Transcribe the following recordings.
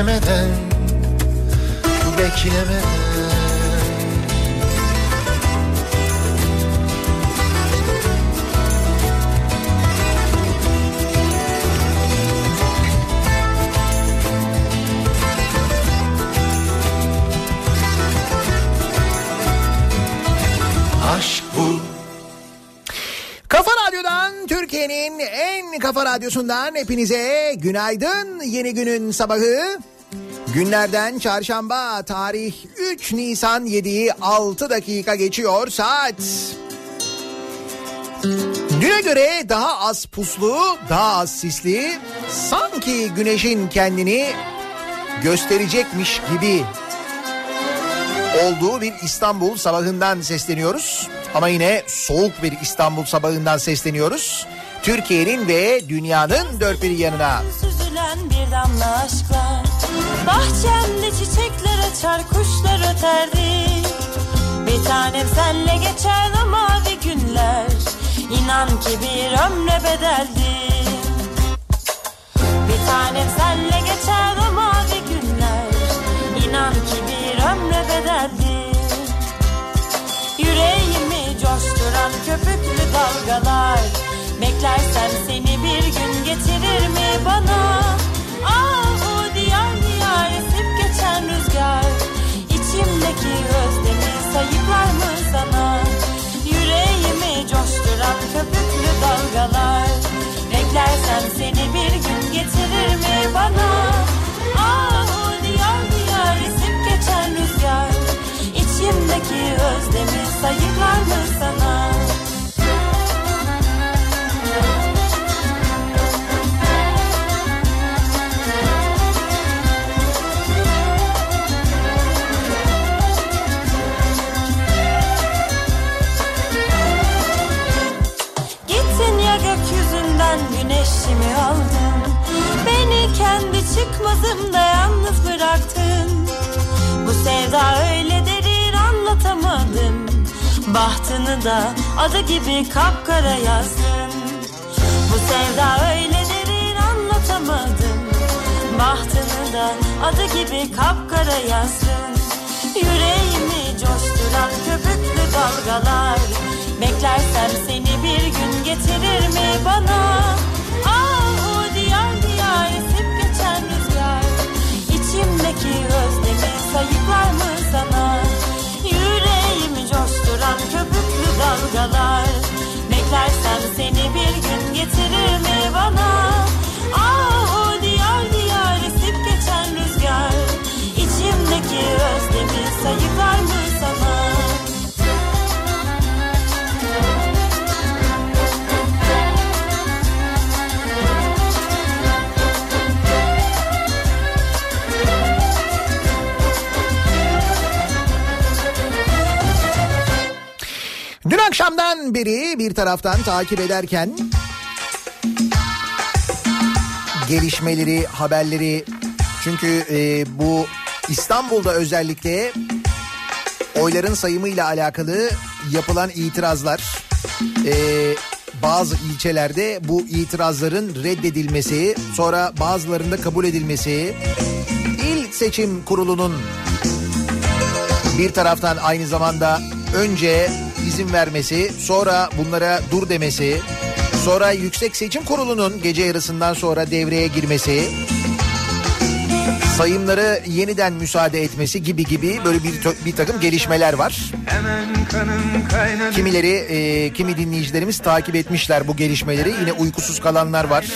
istemeden Beklemeden Kafa Radyosu'ndan hepinize günaydın. Yeni günün sabahı. Günlerden çarşamba tarih 3 Nisan 7'yi 6 dakika geçiyor saat. Düne göre daha az puslu, daha az sisli, sanki güneşin kendini gösterecekmiş gibi olduğu bir İstanbul sabahından sesleniyoruz. Ama yine soğuk bir İstanbul sabahından sesleniyoruz. Türkiye'nin ve dünyanın dört bir yanına. Süzülen bir damla aşklar, bahçemde çiçekler açar, kuşlar öterdi. Bir tanem senle geçer o mavi günler, inan ki bir ömre bedeldi. Bir tanem senle geçer o mavi günler, inan ki bir ömre bedeldi. Yüreğimi coşturan köpüklü dalgalar Beklersem seni bir gün getirir mi bana? Ah o diyar diyar esip geçen rüzgar. İçimdeki özlemi sayıklar mı sana? Yüreğimi coşturan köpüklü dalgalar. Beklersem seni bir gün getirir mi bana? Ah o diyar diyar esip geçen rüzgar. İçimdeki özlemi sayıklar mı sana aldın Beni Boğazımda yalnız bıraktın. Bu sevda öyle derin anlatamadım. Bahtını da adı gibi kapkara yazdın. Bu sevda öyle derin anlatamadım. Bahtını da adı gibi kapkara yazdın. Yüreğimi coşturan köpüklü dalgalar. Beklersem seni bir gün getirir mi bana esip geçen rüzgar. İçimdeki özlemi sayıklar mı sana Yüreğimi coşturan köpüklü dalgalar. Beklersem seni bir gün getirir mi bana akşamdan beri bir taraftan takip ederken gelişmeleri, haberleri çünkü e, bu İstanbul'da özellikle oyların sayımıyla alakalı yapılan itirazlar e, bazı ilçelerde bu itirazların reddedilmesi sonra bazılarında kabul edilmesi il seçim kurulunun bir taraftan aynı zamanda önce izin vermesi, sonra bunlara dur demesi, sonra Yüksek Seçim Kurulu'nun gece yarısından sonra devreye girmesi, sayımları yeniden müsaade etmesi gibi gibi böyle bir, bir takım gelişmeler var. Kimileri, e, kimi dinleyicilerimiz takip etmişler bu gelişmeleri. Yine uykusuz kalanlar var.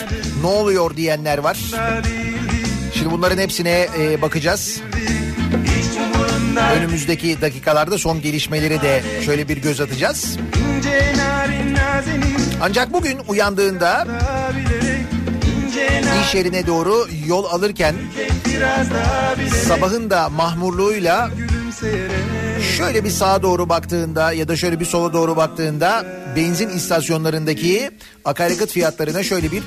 Ne oluyor diyenler var. Şimdi bunların hepsine e, bakacağız. Önümüzdeki dakikalarda son gelişmeleri de şöyle bir göz atacağız. Ancak bugün uyandığında iş yerine doğru yol alırken sabahın da mahmurluğuyla şöyle bir sağa doğru baktığında ya da şöyle bir sola doğru baktığında benzin istasyonlarındaki akaryakıt fiyatlarına şöyle bir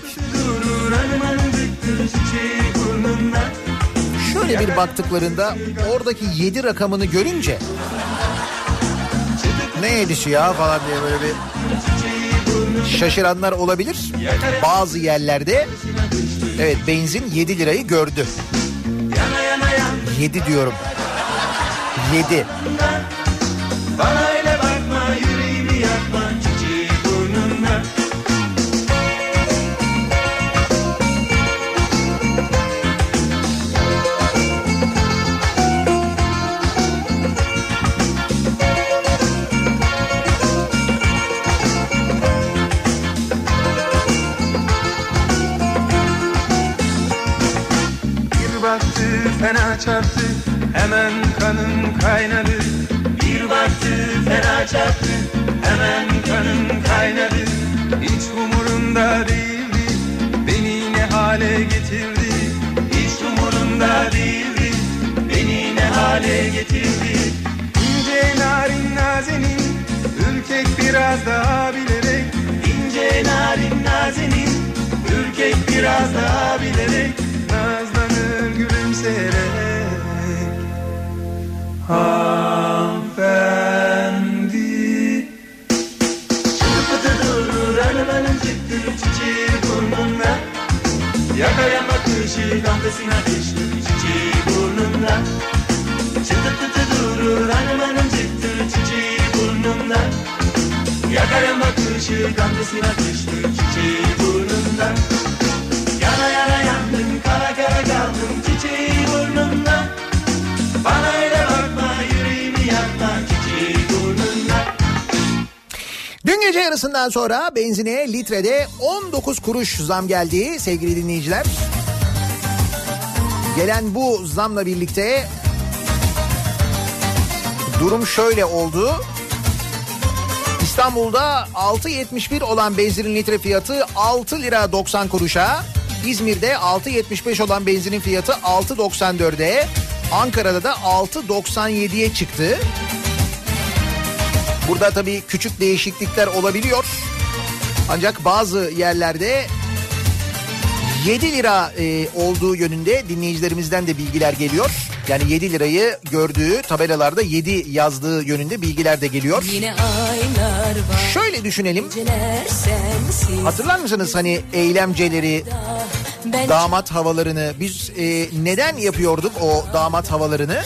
şöyle bir baktıklarında oradaki 7 rakamını görünce ne yedisi ya falan diye böyle bir şaşıranlar olabilir. Bazı yerlerde evet benzin 7 lirayı gördü. 7 diyorum. 7. Bana fena çarptı hemen kanım kaynadı. Bir baktı fena çarptı hemen kanım kaynadı. Hiç umurumda değildi beni ne hale getirdi. Hiç umurumda değildi beni ne hale getirdi. İnce narin nazenin ürkek biraz daha bilerek. İnce narin nazenin ürkek biraz daha bilerek Hanımefendi. Çıpıtı durur hanımanın çıktı çiçeği burnunda Yakaya bakışı kafesine ateşli çiçeği burnunda. Çıtı pıtı durur hanımanın çıktı çiçeği burnunda. Yakaya bakışı kafesine ateşli gece yarısından sonra benzine litrede 19 kuruş zam geldi sevgili dinleyiciler. Gelen bu zamla birlikte durum şöyle oldu. İstanbul'da 6.71 olan benzinin litre fiyatı 6 lira 90 kuruşa. İzmir'de 6.75 olan benzinin fiyatı 6.94'e. Ankara'da da 6.97'ye çıktı. Burada tabii küçük değişiklikler olabiliyor. Ancak bazı yerlerde 7 lira e, olduğu yönünde dinleyicilerimizden de bilgiler geliyor. Yani 7 lirayı gördüğü tabelalarda 7 yazdığı yönünde bilgiler de geliyor. Şöyle düşünelim. Hatırlar mısınız hani eylemceleri, Ben damat havalarını biz e, neden yapıyorduk o damat havalarını?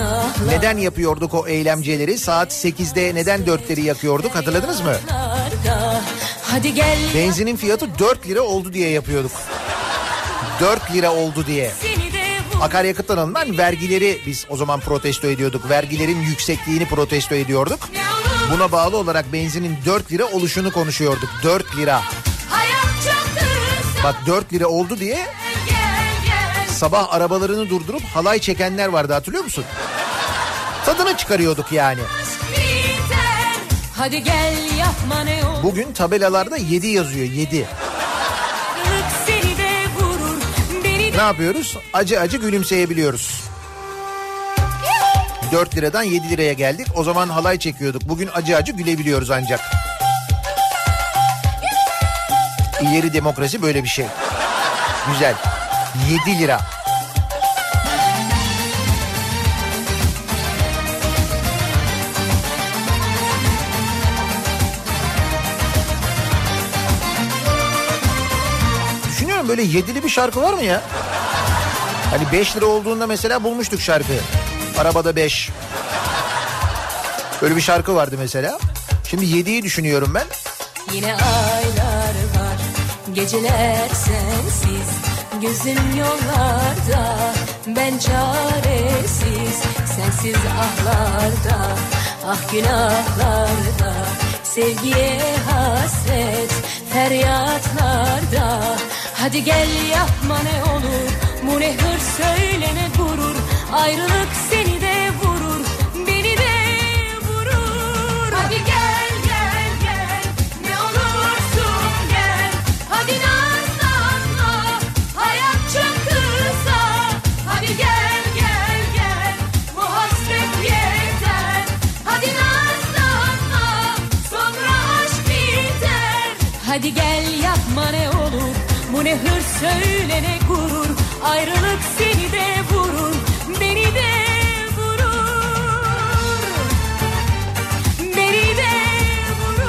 ah. Neden yapıyorduk o eylemceleri? Saat 8'de neden dörtleri yakıyorduk hatırladınız mı? Hadi gel Benzinin fiyatı 4 lira oldu diye yapıyorduk. 4 lira oldu diye. Akaryakıttan alınan vergileri biz o zaman protesto ediyorduk. Vergilerin yüksekliğini protesto ediyorduk. Buna bağlı olarak benzinin 4 lira oluşunu konuşuyorduk. 4 lira. hayat çok kısa. Bak 4 lira oldu diye sabah arabalarını durdurup halay çekenler vardı hatırlıyor musun? Tadını çıkarıyorduk yani. Hadi gel yapma ne olur. Bugün tabelalarda 7 yazıyor 7. Ayrılık seni de vurur. Beni Ne yapıyoruz? Acı acı gülümseyebiliyoruz. 4 liradan 7 liraya geldik. O zaman halay çekiyorduk. Bugün acı acı gülebiliyoruz ancak. İleri demokrasi böyle bir şey. Güzel. 7 lira. Düşünüyorum böyle yedili bir şarkı var mı ya? Hani 5 lira olduğunda mesela bulmuştuk şarkı. Arabada 5. Böyle bir şarkı vardı mesela. Şimdi 7'yi düşünüyorum ben. Yine var Geceler sensiz. Gözüm yollarda Ben çaresiz. Sensiz ahlarda Ah günahlarda. Sevgiye hasret Feryatlarda. Hadi gel yapma ne olur Bu ne hır söyleme gurur. Ayrılık seni de Hadi gel yapma ne olur Bu ne hır söyle ne gurur. Ayrılık seni de vurur Beni de vurur. Beni de vurur.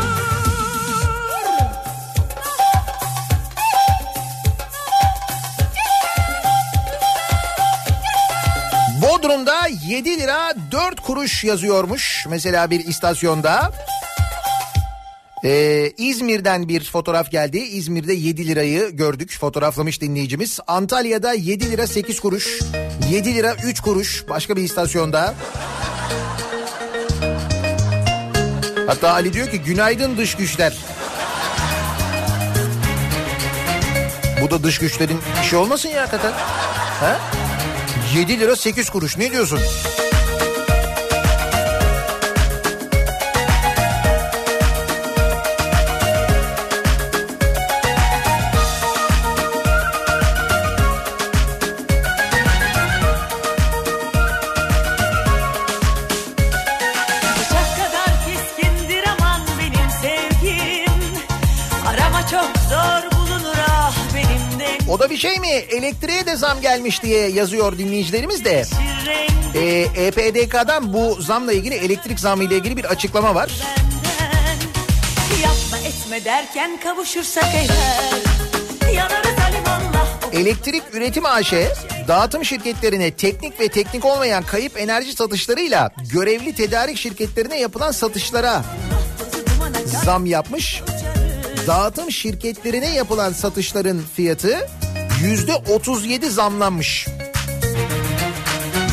Bodrum'da 7 lira 4 kuruş yazıyormuş mesela bir istasyonda. Ee, İzmir'den bir fotoğraf geldi. İzmir'de 7 lirayı gördük. Fotoğraflamış dinleyicimiz. Antalya'da 7 lira 8 kuruş. 7 lira 3 kuruş başka bir istasyonda. Hatta Ali diyor ki günaydın dış güçler. Bu da dış güçlerin işi olmasın ya hakikaten. Ha? 7 lira 8 kuruş ne diyorsun? O da bir şey mi? Elektriğe de zam gelmiş diye yazıyor dinleyicilerimiz de. Ee, EPDK'dan bu zamla ilgili elektrik zamı ile ilgili bir açıklama var. Yapma etme derken kavuşursak eğer Yanarız Elektrik Üretim AŞ dağıtım şirketlerine teknik ve teknik olmayan kayıp enerji satışlarıyla görevli tedarik şirketlerine yapılan satışlara zam yapmış. Dağıtım şirketlerine yapılan satışların fiyatı yüzde 37 zamlanmış.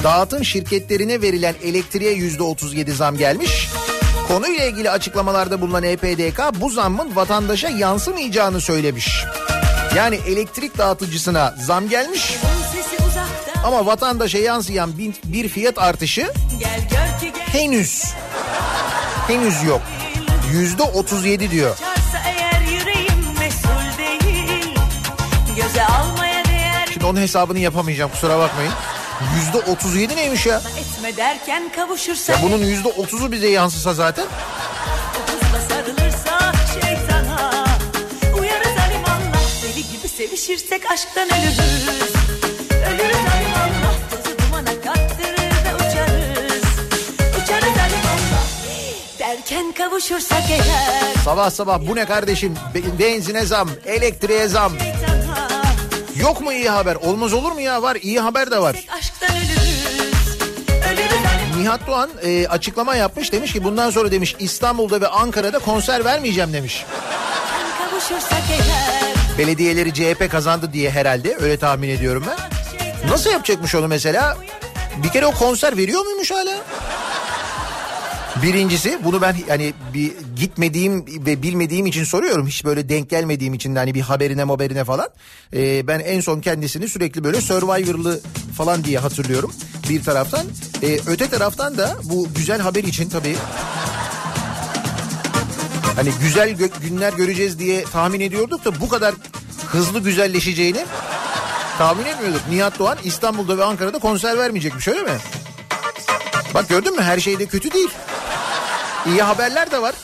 Dağıtım şirketlerine verilen elektriğe yüzde 37 zam gelmiş. Konuyla ilgili açıklamalarda bulunan EPDK bu zammın vatandaşa yansımayacağını söylemiş. Yani elektrik dağıtıcısına zam gelmiş ama vatandaşa yansıyan bir, fiyat artışı henüz henüz yok. Yüzde 37 diyor. Onun hesabını yapamayacağım kusura bakmayın. Yüzde 37 neymiş ya? etme derken kavuşursak Ya bunun yüzde 30'u bize yansısa zaten. Şeytana deli gibi Sevişirsek aşktan ölürüz Ölürüz Ali Allah Tozu dumana kattırır ve uçarız Uçarız Ali Allah Derken kavuşursak eğer Sabah sabah bu ne kardeşim? Be- Benzine zam, elektriğe zam. Şeytana Yok mu iyi haber? Olmaz olur mu ya? Var iyi haber de var. Nihat Doğan e, açıklama yapmış demiş ki bundan sonra demiş İstanbul'da ve Ankara'da konser vermeyeceğim demiş. Belediyeleri CHP kazandı diye herhalde öyle tahmin ediyorum ben. Nasıl yapacakmış onu mesela? Bir kere o konser veriyor muymuş hala? Birincisi bunu ben hani bir gitmediğim ve bilmediğim için soruyorum. Hiç böyle denk gelmediğim için de hani bir haberine haberine falan. Ee, ben en son kendisini sürekli böyle Survivor'lı falan diye hatırlıyorum bir taraftan. Ee, öte taraftan da bu güzel haber için tabii hani güzel gö- günler göreceğiz diye tahmin ediyorduk da bu kadar hızlı güzelleşeceğini tahmin etmiyorduk. Nihat Doğan İstanbul'da ve Ankara'da konser vermeyecekmiş öyle mi? Bak gördün mü her şey de kötü değil. İyi haberler de var.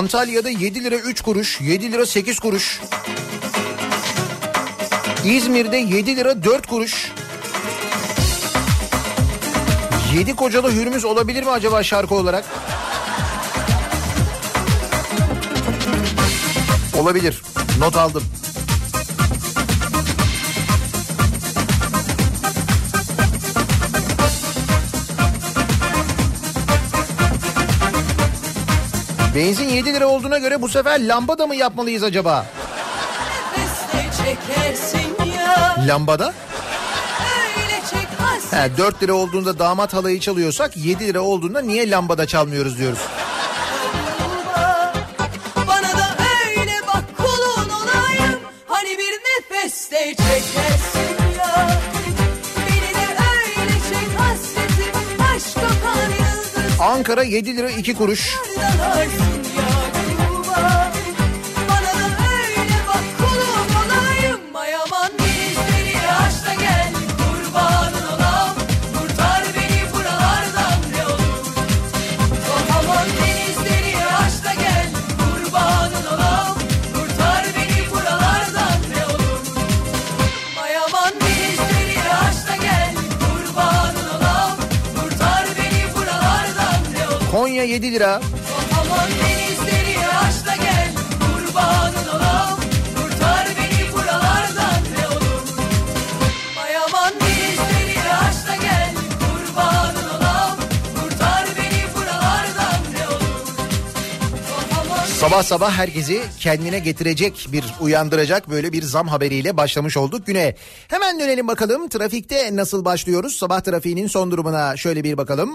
Antalya'da 7 lira 3 kuruş, 7 lira 8 kuruş. İzmir'de 7 lira 4 kuruş. 7 kocalı hürmüz olabilir mi acaba şarkı olarak? Olabilir. Not aldım. Benzin 7 lira olduğuna göre bu sefer lamba da mı yapmalıyız acaba? Lambada? He, 4 lira olduğunda damat halayı çalıyorsak 7 lira olduğunda niye lambada çalmıyoruz diyoruz. Ankara 7 lira 2 kuruş. 7 lira. Aman denizleri aşla gel Kurbanın olam Kurtar beni buralardan ne olur Mayaman denizleri aşla gel Kurbanın olam Kurtar beni buralardan ne olur Aman Sabah sabah herkesi kendine getirecek bir uyandıracak böyle bir zam haberiyle başlamış olduk güne. Hemen dönelim bakalım trafikte nasıl başlıyoruz? Sabah trafiğinin son durumuna şöyle bir bakalım.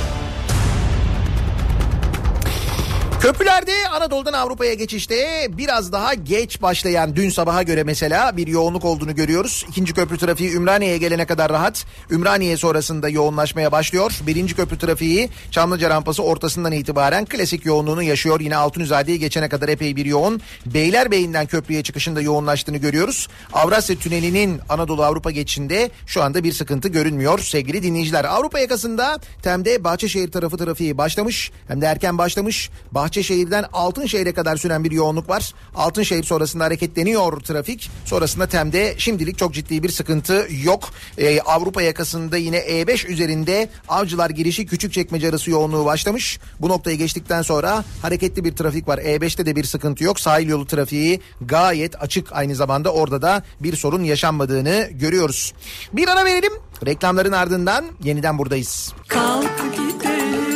Köprülerde Anadolu'dan Avrupa'ya geçişte biraz daha geç başlayan dün sabaha göre mesela bir yoğunluk olduğunu görüyoruz. İkinci köprü trafiği Ümraniye'ye gelene kadar rahat. Ümraniye sonrasında yoğunlaşmaya başlıyor. Birinci köprü trafiği Çamlıca rampası ortasından itibaren klasik yoğunluğunu yaşıyor. Yine Altunizade'ye geçene kadar epey bir yoğun. Beylerbeyi'nden köprüye çıkışında yoğunlaştığını görüyoruz. Avrasya Tüneli'nin Anadolu Avrupa geçişinde şu anda bir sıkıntı görünmüyor sevgili dinleyiciler. Avrupa yakasında Tem'de Bahçeşehir tarafı trafiği başlamış. Hem de erken başlamış. Bahçeşehir Bahçeşehir'den Altınşehir'e kadar süren bir yoğunluk var. Altınşehir sonrasında hareketleniyor trafik. Sonrasında Tem'de şimdilik çok ciddi bir sıkıntı yok. Ee, Avrupa yakasında yine E5 üzerinde Avcılar girişi Küçükçekmece arası yoğunluğu başlamış. Bu noktayı geçtikten sonra hareketli bir trafik var. E5'te de bir sıkıntı yok. Sahil yolu trafiği gayet açık aynı zamanda orada da bir sorun yaşanmadığını görüyoruz. Bir ara verelim. Reklamların ardından yeniden buradayız. Kalk gidelim,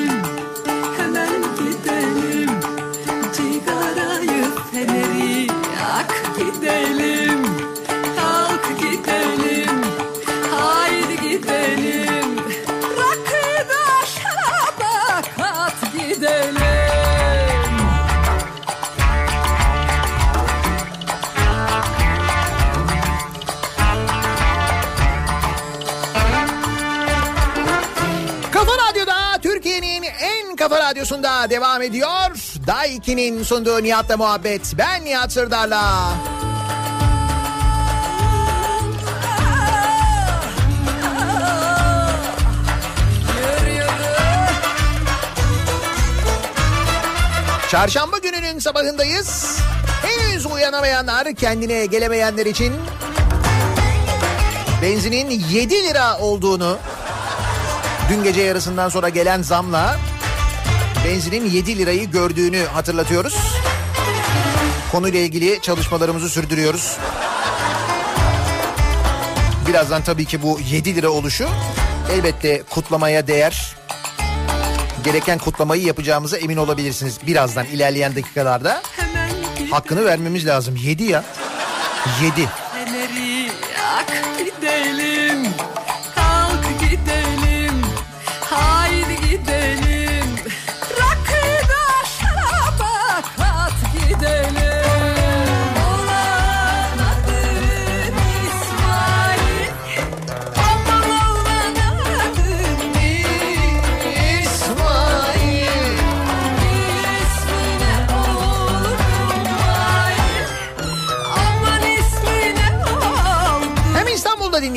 kafa radyosunda devam ediyor. Daiki'nin sunduğu Nihat'la muhabbet. Ben Nihat Sırdar'la. Çarşamba gününün sabahındayız. Henüz uyanamayanlar, kendine gelemeyenler için benzinin 7 lira olduğunu dün gece yarısından sonra gelen zamla benzinin 7 lirayı gördüğünü hatırlatıyoruz. Konuyla ilgili çalışmalarımızı sürdürüyoruz. Birazdan tabii ki bu 7 lira oluşu elbette kutlamaya değer. Gereken kutlamayı yapacağımıza emin olabilirsiniz. Birazdan ilerleyen dakikalarda hakkını vermemiz lazım. 7 ya. 7. Feneri yak gidelim.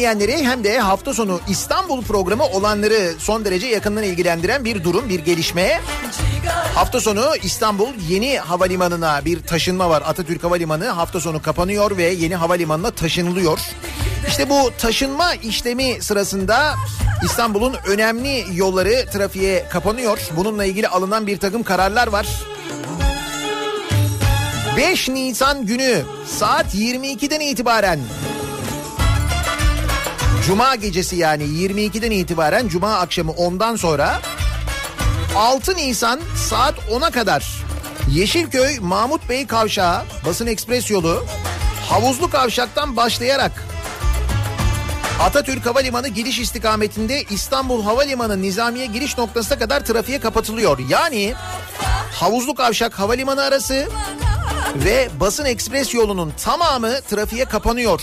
Dinleyenleri hem de hafta sonu İstanbul programı olanları son derece yakından ilgilendiren bir durum, bir gelişme. Hafta sonu İstanbul yeni havalimanına bir taşınma var. Atatürk Havalimanı hafta sonu kapanıyor ve yeni havalimanına taşınılıyor. İşte bu taşınma işlemi sırasında İstanbul'un önemli yolları trafiğe kapanıyor. Bununla ilgili alınan bir takım kararlar var. 5 Nisan günü saat 22'den itibaren Cuma gecesi yani 22'den itibaren Cuma akşamı 10'dan sonra 6 Nisan saat 10'a kadar Yeşilköy Mahmut Bey Kavşağı Basın Ekspres yolu Havuzlu Kavşak'tan başlayarak Atatürk Havalimanı giriş istikametinde İstanbul Havalimanı Nizamiye giriş noktasına kadar trafiğe kapatılıyor. Yani Havuzlu Kavşak Havalimanı arası ve Basın Ekspres yolunun tamamı trafiğe kapanıyor.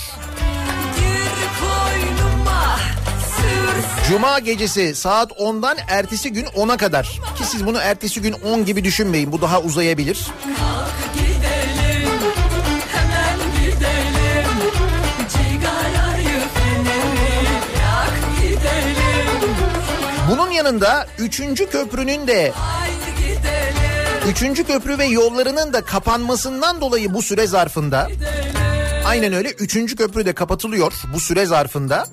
Cuma gecesi saat 10'dan ertesi gün 10'a kadar. Ki siz bunu ertesi gün 10 gibi düşünmeyin. Bu daha uzayabilir. gidelim gidelim gidelim Bunun yanında 3. köprünün de haydi gidelim 3. köprü ve yollarının da kapanmasından dolayı bu süre zarfında aynen öyle 3. köprü de kapatılıyor bu süre zarfında.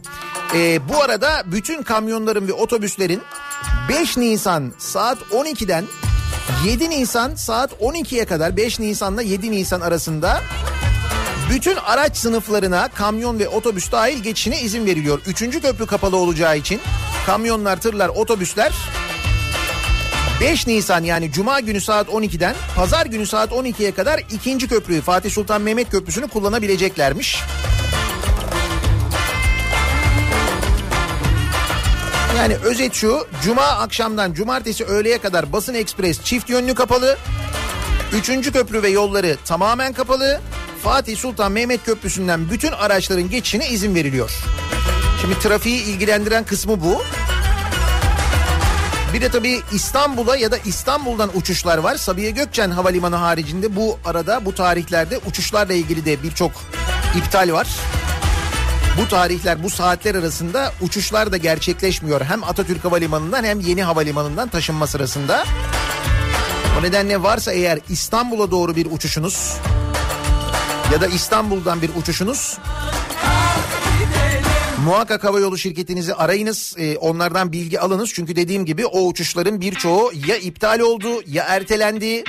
Ee, bu arada bütün kamyonların ve otobüslerin 5 Nisan saat 12'den 7 Nisan saat 12'ye kadar 5 Nisan'la 7 Nisan arasında bütün araç sınıflarına kamyon ve otobüs dahil geçişine izin veriliyor. Üçüncü köprü kapalı olacağı için kamyonlar, tırlar, otobüsler 5 Nisan yani Cuma günü saat 12'den Pazar günü saat 12'ye kadar ikinci köprüyü Fatih Sultan Mehmet Köprüsü'nü kullanabileceklermiş. Yani özet şu Cuma akşamdan Cumartesi öğleye kadar basın ekspres çift yönlü kapalı. Üçüncü köprü ve yolları tamamen kapalı. Fatih Sultan Mehmet Köprüsü'nden bütün araçların geçişine izin veriliyor. Şimdi trafiği ilgilendiren kısmı bu. Bir de tabii İstanbul'a ya da İstanbul'dan uçuşlar var. Sabiha Gökçen Havalimanı haricinde bu arada bu tarihlerde uçuşlarla ilgili de birçok iptal var. Bu tarihler bu saatler arasında uçuşlar da gerçekleşmiyor. Hem Atatürk Havalimanı'ndan hem yeni havalimanından taşınma sırasında. O nedenle varsa eğer İstanbul'a doğru bir uçuşunuz ya da İstanbul'dan bir uçuşunuz Muhakkak havayolu şirketinizi arayınız. Ee, onlardan bilgi alınız. Çünkü dediğim gibi o uçuşların birçoğu ya iptal oldu ya ertelendi.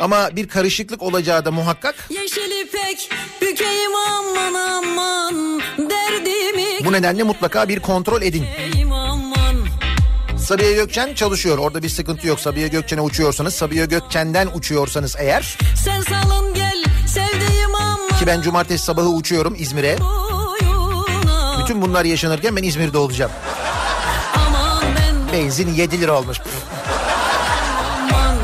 Ama bir karışıklık olacağı da muhakkak. Yeşil ipek bükeyim aman aman derdimi Bu nedenle mutlaka bir kontrol edin. Sabiha Gökçen çalışıyor. Orada bir sıkıntı yok. Sabiha Gökçen'e uçuyorsanız, Sabiha Gökçen'den uçuyorsanız eğer sen salın gel sevdiğim aman ki ben cumartesi sabahı uçuyorum İzmir'e. boyuna Bütün bunlar yaşanırken ben İzmir'de olacağım. aman ben Benzin 7 lira olmuş. aman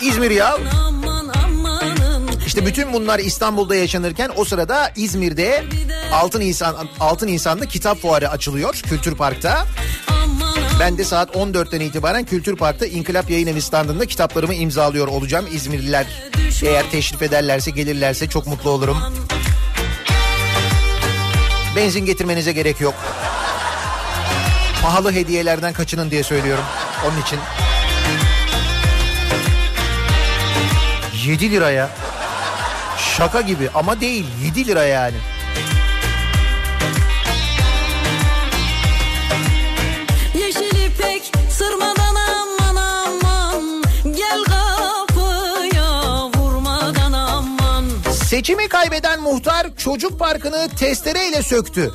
İzmir ya. aman İşte bütün bunlar İstanbul'da yaşanırken o sırada İzmir'de Altın İnsan Altın İnsan'da kitap fuarı açılıyor Kültür Park'ta. aman Ben de saat 14'ten itibaren Kültür Park'ta İnkılap Yayın Evi standında kitaplarımı imzalıyor olacağım. İzmirliler eğer teşrif ederlerse gelirlerse çok mutlu olurum. Benzin getirmenize gerek yok. Pahalı hediyelerden kaçının diye söylüyorum. Onun için. 7 liraya. Şaka gibi ama değil 7 lira yani. Seçimi kaybeden muhtar çocuk parkını testereyle söktü.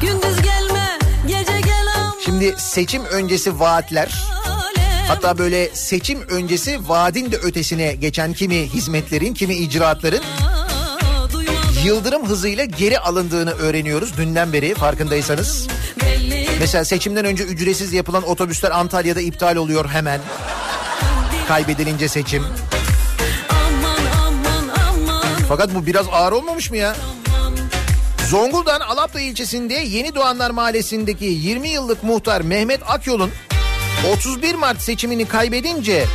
Gündüz gelme gece gel Şimdi seçim öncesi vaatler hatta böyle seçim öncesi vaadin de ötesine geçen kimi hizmetlerin kimi icraatların yıldırım hızıyla geri alındığını öğreniyoruz dünden beri farkındaysanız. Mesela seçimden önce ücretsiz yapılan otobüsler Antalya'da iptal oluyor hemen. Kaybedilince seçim. Fakat bu biraz ağır olmamış mı ya? Zonguldak'ın Alapla ilçesinde Yeni Doğanlar Mahallesi'ndeki 20 yıllık muhtar Mehmet Akyol'un 31 Mart seçimini kaybedince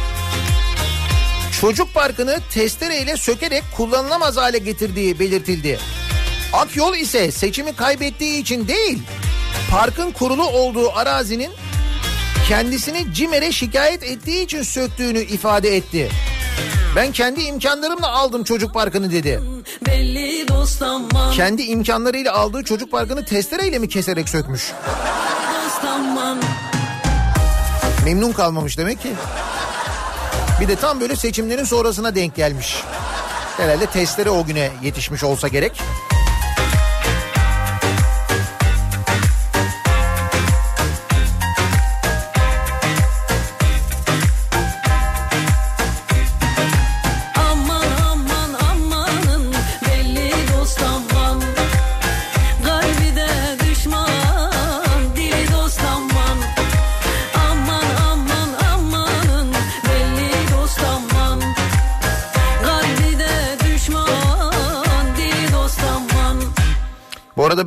çocuk parkını testereyle sökerek kullanılamaz hale getirdiği belirtildi. Akyol ise seçimi kaybettiği için değil, parkın kurulu olduğu arazinin kendisini CİMER'e şikayet ettiği için söktüğünü ifade etti. Ben kendi imkanlarımla aldım çocuk parkını dedi. Kendi imkanlarıyla aldığı çocuk parkını testereyle mi keserek sökmüş? Memnun kalmamış demek ki. Bir de tam böyle seçimlerin sonrasına denk gelmiş. Herhalde testere o güne yetişmiş olsa gerek.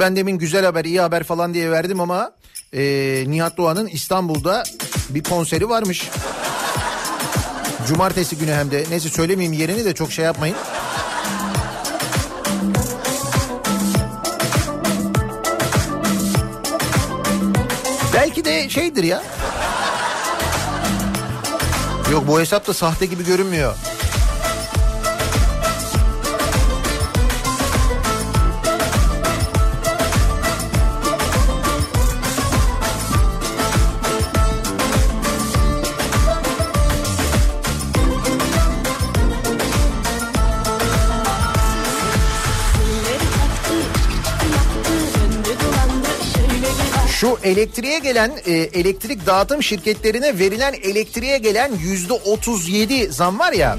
Ben demin güzel haber, iyi haber falan diye verdim ama e, Nihat Doğan'ın İstanbul'da bir konseri varmış. Cumartesi günü hem de. Neyse söylemeyeyim yerini de çok şey yapmayın. Belki de şeydir ya. Yok bu hesap da sahte gibi görünmüyor. Şu elektriğe gelen e, elektrik dağıtım şirketlerine verilen elektriğe gelen yüzde 37 zam var ya.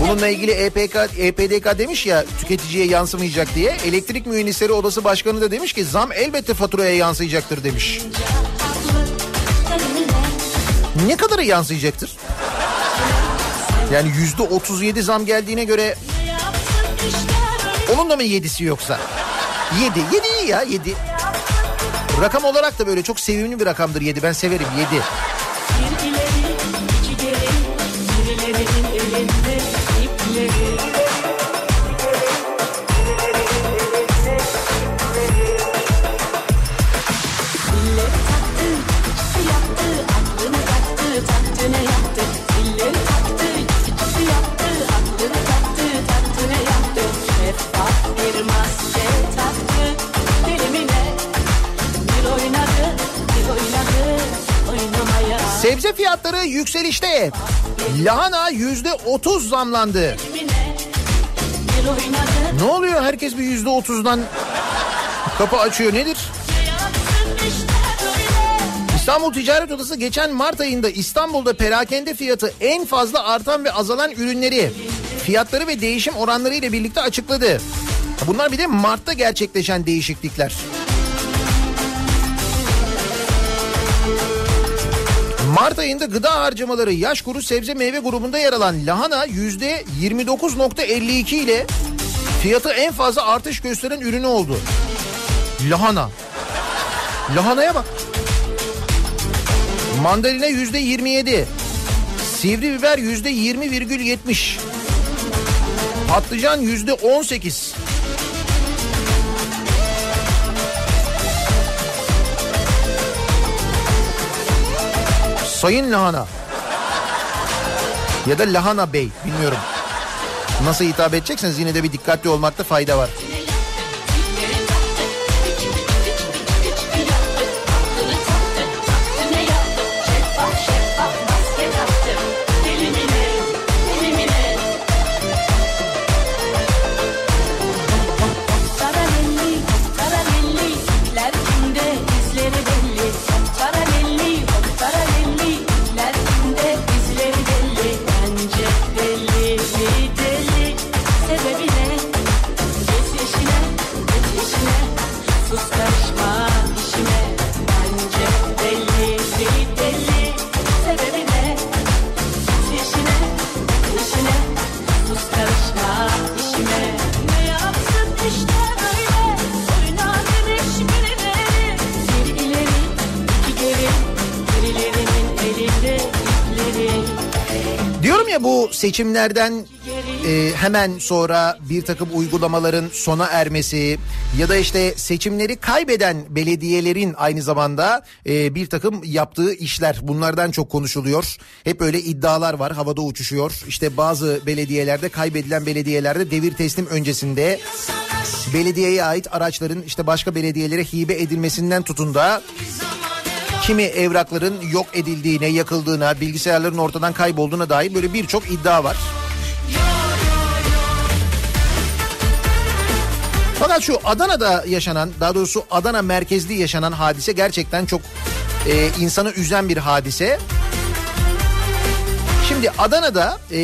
Bununla ilgili EPK, EPDK demiş ya tüketiciye yansımayacak diye. Elektrik Mühendisleri Odası Başkanı da demiş ki zam elbette faturaya yansıyacaktır demiş. Ne kadarı yansıyacaktır? Yani yüzde 37 zam geldiğine göre onun da mı yedisi yoksa? Yedi. Yedi iyi ya yedi. Rakam olarak da böyle çok sevimli bir rakamdır 7. Ben severim 7. fiyatları yükselişte. Lahana yüzde otuz zamlandı. Ne oluyor herkes bir yüzde otuzdan kapı açıyor nedir? İstanbul Ticaret Odası geçen Mart ayında İstanbul'da perakende fiyatı en fazla artan ve azalan ürünleri fiyatları ve değişim oranları ile birlikte açıkladı. Bunlar bir de Mart'ta gerçekleşen değişiklikler. Mart ayında gıda harcamaları yaş kuru sebze meyve grubunda yer alan lahana yüzde 29.52 ile fiyatı en fazla artış gösteren ürünü oldu. Lahana. Lahanaya bak. Mandalina yüzde 27. Sivri biber yüzde 20,70. Patlıcan yüzde 18. Sayın Lahana. Ya da Lahana Bey bilmiyorum. Nasıl hitap edecekseniz yine de bir dikkatli olmakta fayda var. Seçimlerden e, hemen sonra bir takım uygulamaların sona ermesi ya da işte seçimleri kaybeden belediyelerin aynı zamanda e, bir takım yaptığı işler bunlardan çok konuşuluyor. Hep öyle iddialar var havada uçuşuyor. İşte bazı belediyelerde kaybedilen belediyelerde devir teslim öncesinde belediyeye ait araçların işte başka belediyelere hibe edilmesinden tutun da kimi evrakların yok edildiğine, yakıldığına, bilgisayarların ortadan kaybolduğuna dair böyle birçok iddia var. Fakat şu Adana'da yaşanan, daha doğrusu Adana merkezli yaşanan hadise gerçekten çok e, insanı üzen bir hadise. Şimdi Adana'da e,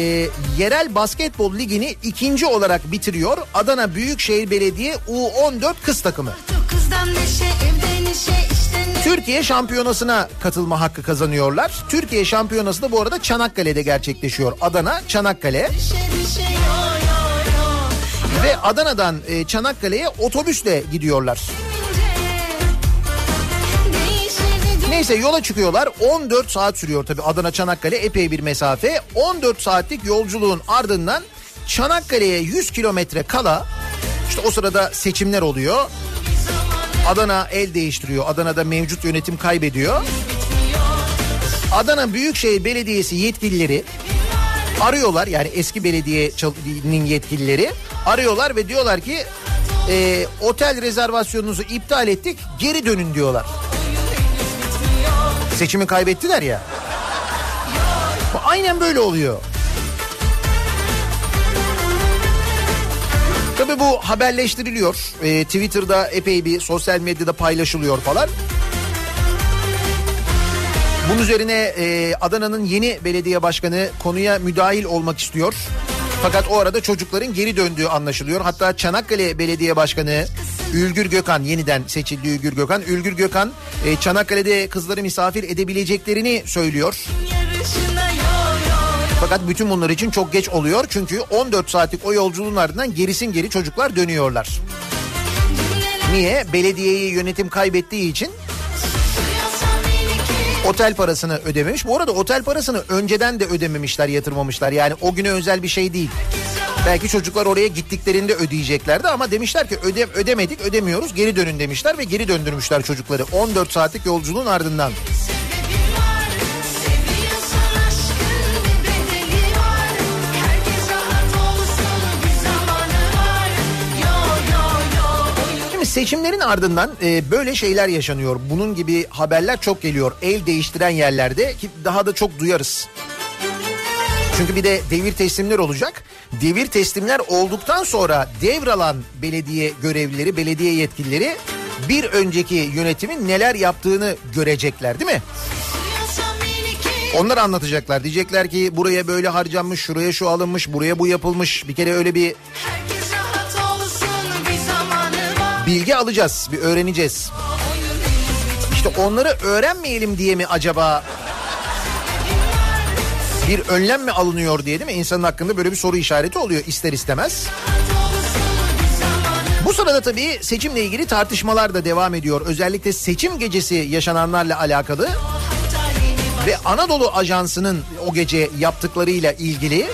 yerel basketbol ligini ikinci olarak bitiriyor Adana Büyükşehir Belediye U14 kız takımı. Kızdan neşe, evde neşe, işte Türkiye şampiyonasına katılma hakkı kazanıyorlar. Türkiye şampiyonası da bu arada Çanakkale'de gerçekleşiyor. Adana, Çanakkale ve Adana'dan e, Çanakkale'ye otobüsle gidiyorlar. Neyse yola çıkıyorlar. 14 saat sürüyor tabii Adana Çanakkale epey bir mesafe. 14 saatlik yolculuğun ardından Çanakkale'ye 100 kilometre kala işte o sırada seçimler oluyor. Adana el değiştiriyor. Adana'da mevcut yönetim kaybediyor. Adana Büyükşehir Belediyesi yetkilileri arıyorlar yani eski belediyenin yetkilileri arıyorlar ve diyorlar ki e, otel rezervasyonunuzu iptal ettik geri dönün diyorlar. Seçimi kaybettiler ya. Aynen böyle oluyor. Tabii bu haberleştiriliyor. Ee, Twitter'da epey bir sosyal medyada paylaşılıyor falan. Bunun üzerine e, Adana'nın yeni belediye başkanı konuya müdahil olmak istiyor. Fakat o arada çocukların geri döndüğü anlaşılıyor. Hatta Çanakkale Belediye Başkanı Ülgür Gökhan yeniden seçildi Ülgür Gökhan. Ülgür Gökhan e, Çanakkale'de kızları misafir edebileceklerini söylüyor. yarışına. Fakat bütün bunlar için çok geç oluyor. Çünkü 14 saatlik o yolculuğun ardından gerisin geri çocuklar dönüyorlar. Niye? Belediyeyi yönetim kaybettiği için otel parasını ödememiş. Bu arada otel parasını önceden de ödememişler, yatırmamışlar. Yani o güne özel bir şey değil. Belki çocuklar oraya gittiklerinde ödeyeceklerdi ama demişler ki öde, ödemedik, ödemiyoruz, geri dönün demişler ve geri döndürmüşler çocukları 14 saatlik yolculuğun ardından. Seviyorsan seçimlerin ardından e, böyle şeyler yaşanıyor. Bunun gibi haberler çok geliyor. El değiştiren yerlerde ki daha da çok duyarız. Çünkü bir de devir teslimler olacak. Devir teslimler olduktan sonra devralan belediye görevlileri, belediye yetkilileri bir önceki yönetimin neler yaptığını görecekler değil mi? Onlar anlatacaklar. Diyecekler ki buraya böyle harcanmış, şuraya şu alınmış, buraya bu yapılmış. Bir kere öyle bir bilgi alacağız, bir öğreneceğiz. İşte onları öğrenmeyelim diye mi acaba bir önlem mi alınıyor diye değil mi? İnsanın hakkında böyle bir soru işareti oluyor ister istemez. Bu sırada tabii seçimle ilgili tartışmalar da devam ediyor. Özellikle seçim gecesi yaşananlarla alakalı ve Anadolu Ajansı'nın o gece yaptıklarıyla ilgili.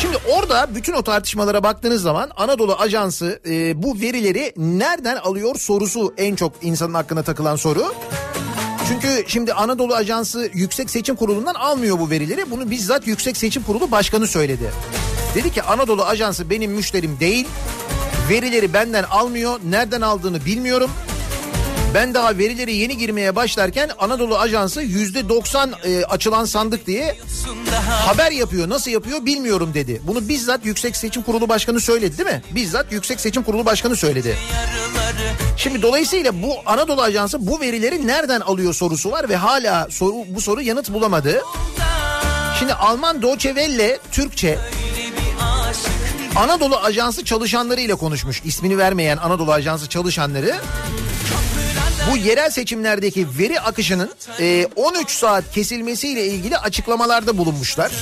Şimdi orada bütün o tartışmalara baktığınız zaman Anadolu Ajansı e, bu verileri nereden alıyor sorusu en çok insanın hakkında takılan soru. Çünkü şimdi Anadolu Ajansı Yüksek Seçim Kurulu'ndan almıyor bu verileri. Bunu bizzat Yüksek Seçim Kurulu Başkanı söyledi. Dedi ki Anadolu Ajansı benim müşterim değil. Verileri benden almıyor. Nereden aldığını bilmiyorum. Ben daha verileri yeni girmeye başlarken Anadolu Ajansı yüzde 90 e, açılan sandık diye haber yapıyor. Nasıl yapıyor bilmiyorum dedi. Bunu bizzat Yüksek Seçim Kurulu Başkanı söyledi değil mi? Bizzat Yüksek Seçim Kurulu Başkanı söyledi. Şimdi dolayısıyla bu Anadolu Ajansı bu verileri nereden alıyor sorusu var ve hala soru bu soru yanıt bulamadı. Şimdi Alman Deutsche Welle Türkçe Anadolu Ajansı çalışanlarıyla konuşmuş. İsmini vermeyen Anadolu Ajansı çalışanları bu yerel seçimlerdeki veri akışının e, 13 saat kesilmesiyle ilgili açıklamalarda bulunmuşlar.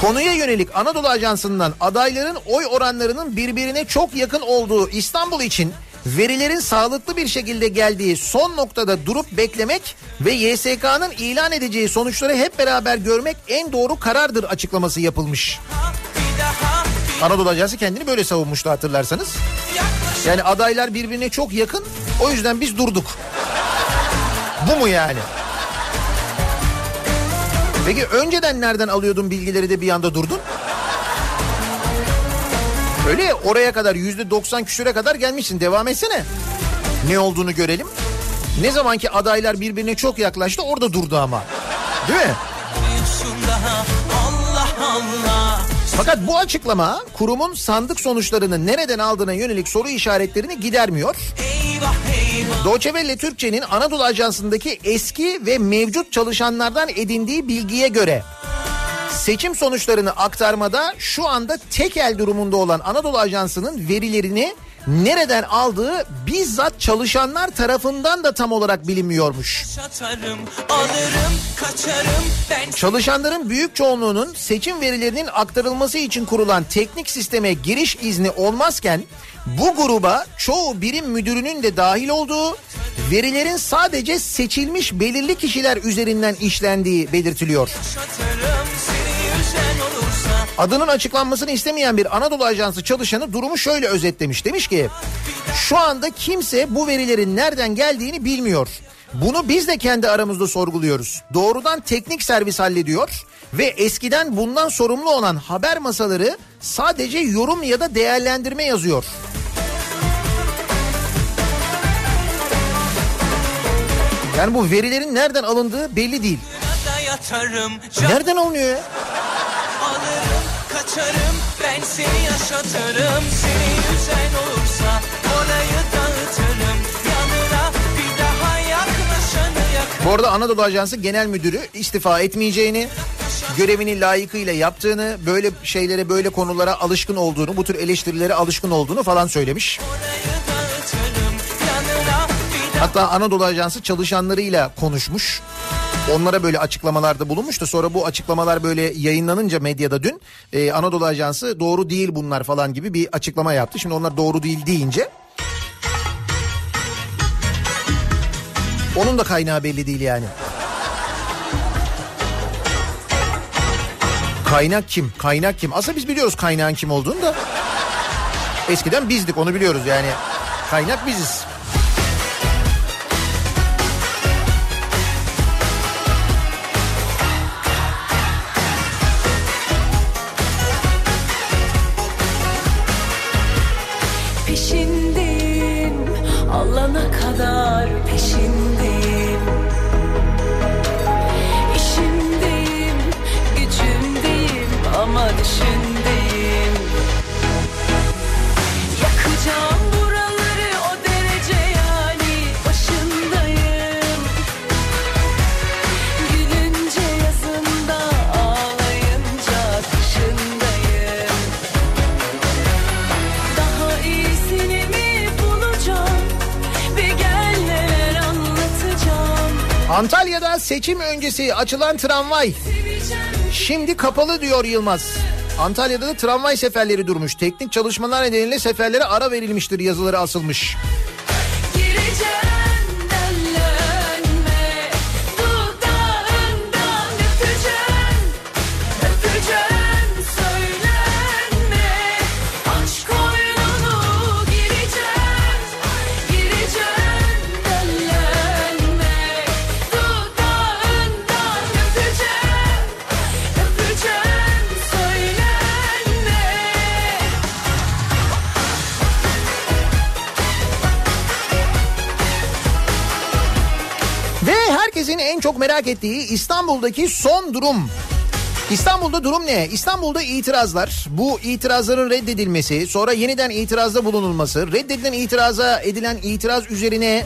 Konuya yönelik Anadolu Ajansı'ndan adayların oy oranlarının birbirine çok yakın olduğu İstanbul için verilerin sağlıklı bir şekilde geldiği son noktada durup beklemek ve YSK'nın ilan edeceği sonuçları hep beraber görmek en doğru karardır açıklaması yapılmış. Anadolu Ajansı kendini böyle savunmuştu hatırlarsanız. Yani adaylar birbirine çok yakın o yüzden biz durduk. Bu mu yani? Peki önceden nereden alıyordun bilgileri de bir anda durdun? Öyle ya oraya kadar yüzde 90 küsüre kadar gelmişsin devam etsene. Ne olduğunu görelim. Ne zamanki adaylar birbirine çok yaklaştı orada durdu ama. Değil mi? Fakat bu açıklama kurumun sandık sonuçlarını nereden aldığına yönelik soru işaretlerini gidermiyor. Deutsche Welle Türkçe'nin Anadolu Ajansı'ndaki eski ve mevcut çalışanlardan edindiği bilgiye göre seçim sonuçlarını aktarmada şu anda tekel durumunda olan Anadolu Ajansı'nın verilerini nereden aldığı bizzat çalışanlar tarafından da tam olarak bilinmiyormuş. Satarım, alırım, kaçarım ben Çalışanların büyük çoğunluğunun seçim verilerinin aktarılması için kurulan teknik sisteme giriş izni olmazken bu gruba çoğu birim müdürünün de dahil olduğu verilerin sadece seçilmiş belirli kişiler üzerinden işlendiği belirtiliyor. satarım seni Adının açıklanmasını istemeyen bir Anadolu Ajansı çalışanı durumu şöyle özetlemiş. Demiş ki şu anda kimse bu verilerin nereden geldiğini bilmiyor. Bunu biz de kendi aramızda sorguluyoruz. Doğrudan teknik servis hallediyor ve eskiden bundan sorumlu olan haber masaları sadece yorum ya da değerlendirme yazıyor. Yani bu verilerin nereden alındığı belli değil. yatarım can Nereden alınıyor ya? Kaçarım ben seni yaşatırım seni üzen olursa orayı dağıtırım yanına bir daha yaklaşanı yakın Bu arada Anadolu Ajansı Genel Müdürü istifa etmeyeceğini, görevini layıkıyla yaptığını, böyle şeylere böyle konulara alışkın olduğunu, bu tür eleştirilere alışkın olduğunu falan söylemiş. Hatta Anadolu Ajansı çalışanlarıyla konuşmuş. Onlara böyle açıklamalarda bulunmuş da sonra bu açıklamalar böyle yayınlanınca medyada dün e, Anadolu Ajansı doğru değil bunlar falan gibi bir açıklama yaptı. Şimdi onlar doğru değil deyince onun da kaynağı belli değil yani. Kaynak kim? Kaynak kim? Aslında biz biliyoruz kaynağın kim olduğunu da. Eskiden bizdik onu biliyoruz yani. Kaynak biziz. Antalya'da seçim öncesi açılan tramvay şimdi kapalı diyor Yılmaz. Antalya'da da tramvay seferleri durmuş. Teknik çalışmalar nedeniyle seferlere ara verilmiştir yazıları asılmış. Çok merak ettiği İstanbul'daki son durum. İstanbul'da durum ne? İstanbul'da itirazlar, bu itirazların reddedilmesi, sonra yeniden itirazda bulunulması, reddedilen itiraza edilen itiraz üzerine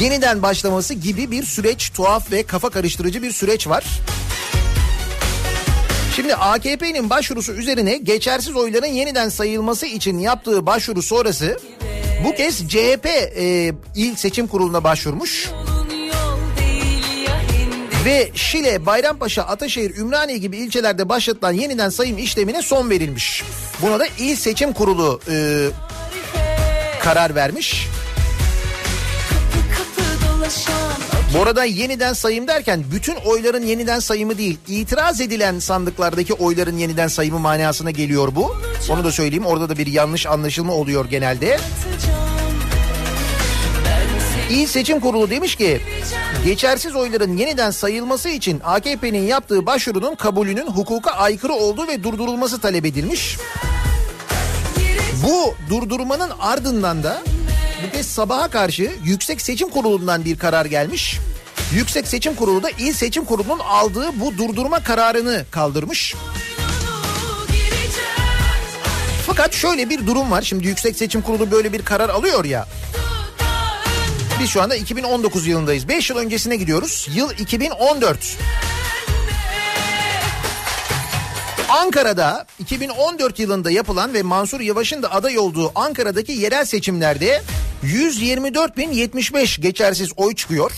yeniden başlaması gibi bir süreç, tuhaf ve kafa karıştırıcı bir süreç var. Şimdi AKP'nin başvurusu üzerine geçersiz oyların yeniden sayılması için yaptığı başvuru sonrası bu kez CHP e, il seçim kuruluna başvurmuş. Yolun Ve Şile, Bayrampaşa, Ataşehir, Ümraniye gibi ilçelerde başlatılan yeniden sayım işlemine son verilmiş. Buna da İl Seçim Kurulu e, karar vermiş. Bu arada yeniden sayım derken bütün oyların yeniden sayımı değil, itiraz edilen sandıklardaki oyların yeniden sayımı manasına geliyor bu. Onu da söyleyeyim orada da bir yanlış anlaşılma oluyor genelde. atacağım İl Seçim Kurulu demiş ki geçersiz oyların yeniden sayılması için AKP'nin yaptığı başvurunun kabulünün hukuka aykırı olduğu ve durdurulması talep edilmiş. Bu durdurmanın ardından da bu kez sabaha karşı Yüksek Seçim Kurulu'ndan bir karar gelmiş. Yüksek Seçim Kurulu da İl Seçim Kurulu'nun aldığı bu durdurma kararını kaldırmış. Fakat şöyle bir durum var. Şimdi Yüksek Seçim Kurulu böyle bir karar alıyor ya. Biz şu anda 2019 yılındayız. 5 yıl öncesine gidiyoruz. Yıl 2014. Ankara'da 2014 yılında yapılan ve Mansur Yavaş'ın da aday olduğu Ankara'daki yerel seçimlerde 124.075 geçersiz oy çıkıyor.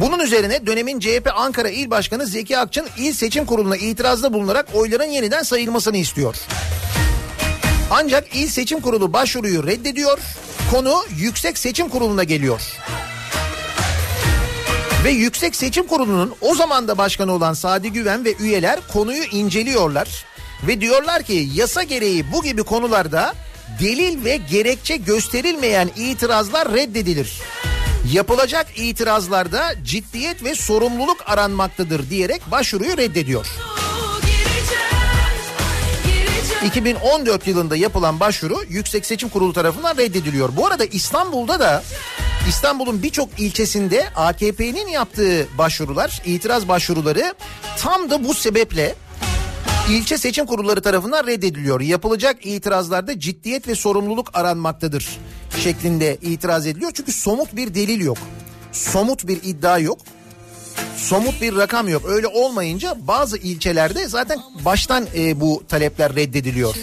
Bunun üzerine dönemin CHP Ankara İl Başkanı Zeki Akçın İl Seçim Kurulu'na itirazda bulunarak oyların yeniden sayılmasını istiyor. Ancak İl Seçim Kurulu başvuruyu reddediyor. Konu Yüksek Seçim Kurulu'na geliyor. Ve Yüksek Seçim Kurulu'nun o zaman da başkanı olan Sadi Güven ve üyeler konuyu inceliyorlar. Ve diyorlar ki yasa gereği bu gibi konularda delil ve gerekçe gösterilmeyen itirazlar reddedilir. Yapılacak itirazlarda ciddiyet ve sorumluluk aranmaktadır diyerek başvuruyu reddediyor. 2014 yılında yapılan başvuru Yüksek Seçim Kurulu tarafından reddediliyor. Bu arada İstanbul'da da İstanbul'un birçok ilçesinde AKP'nin yaptığı başvurular, itiraz başvuruları tam da bu sebeple ilçe seçim kurulları tarafından reddediliyor. Yapılacak itirazlarda ciddiyet ve sorumluluk aranmaktadır şeklinde itiraz ediliyor. Çünkü somut bir delil yok. Somut bir iddia yok. Somut bir rakam yok. Öyle olmayınca bazı ilçelerde zaten baştan e, bu talepler reddediliyor.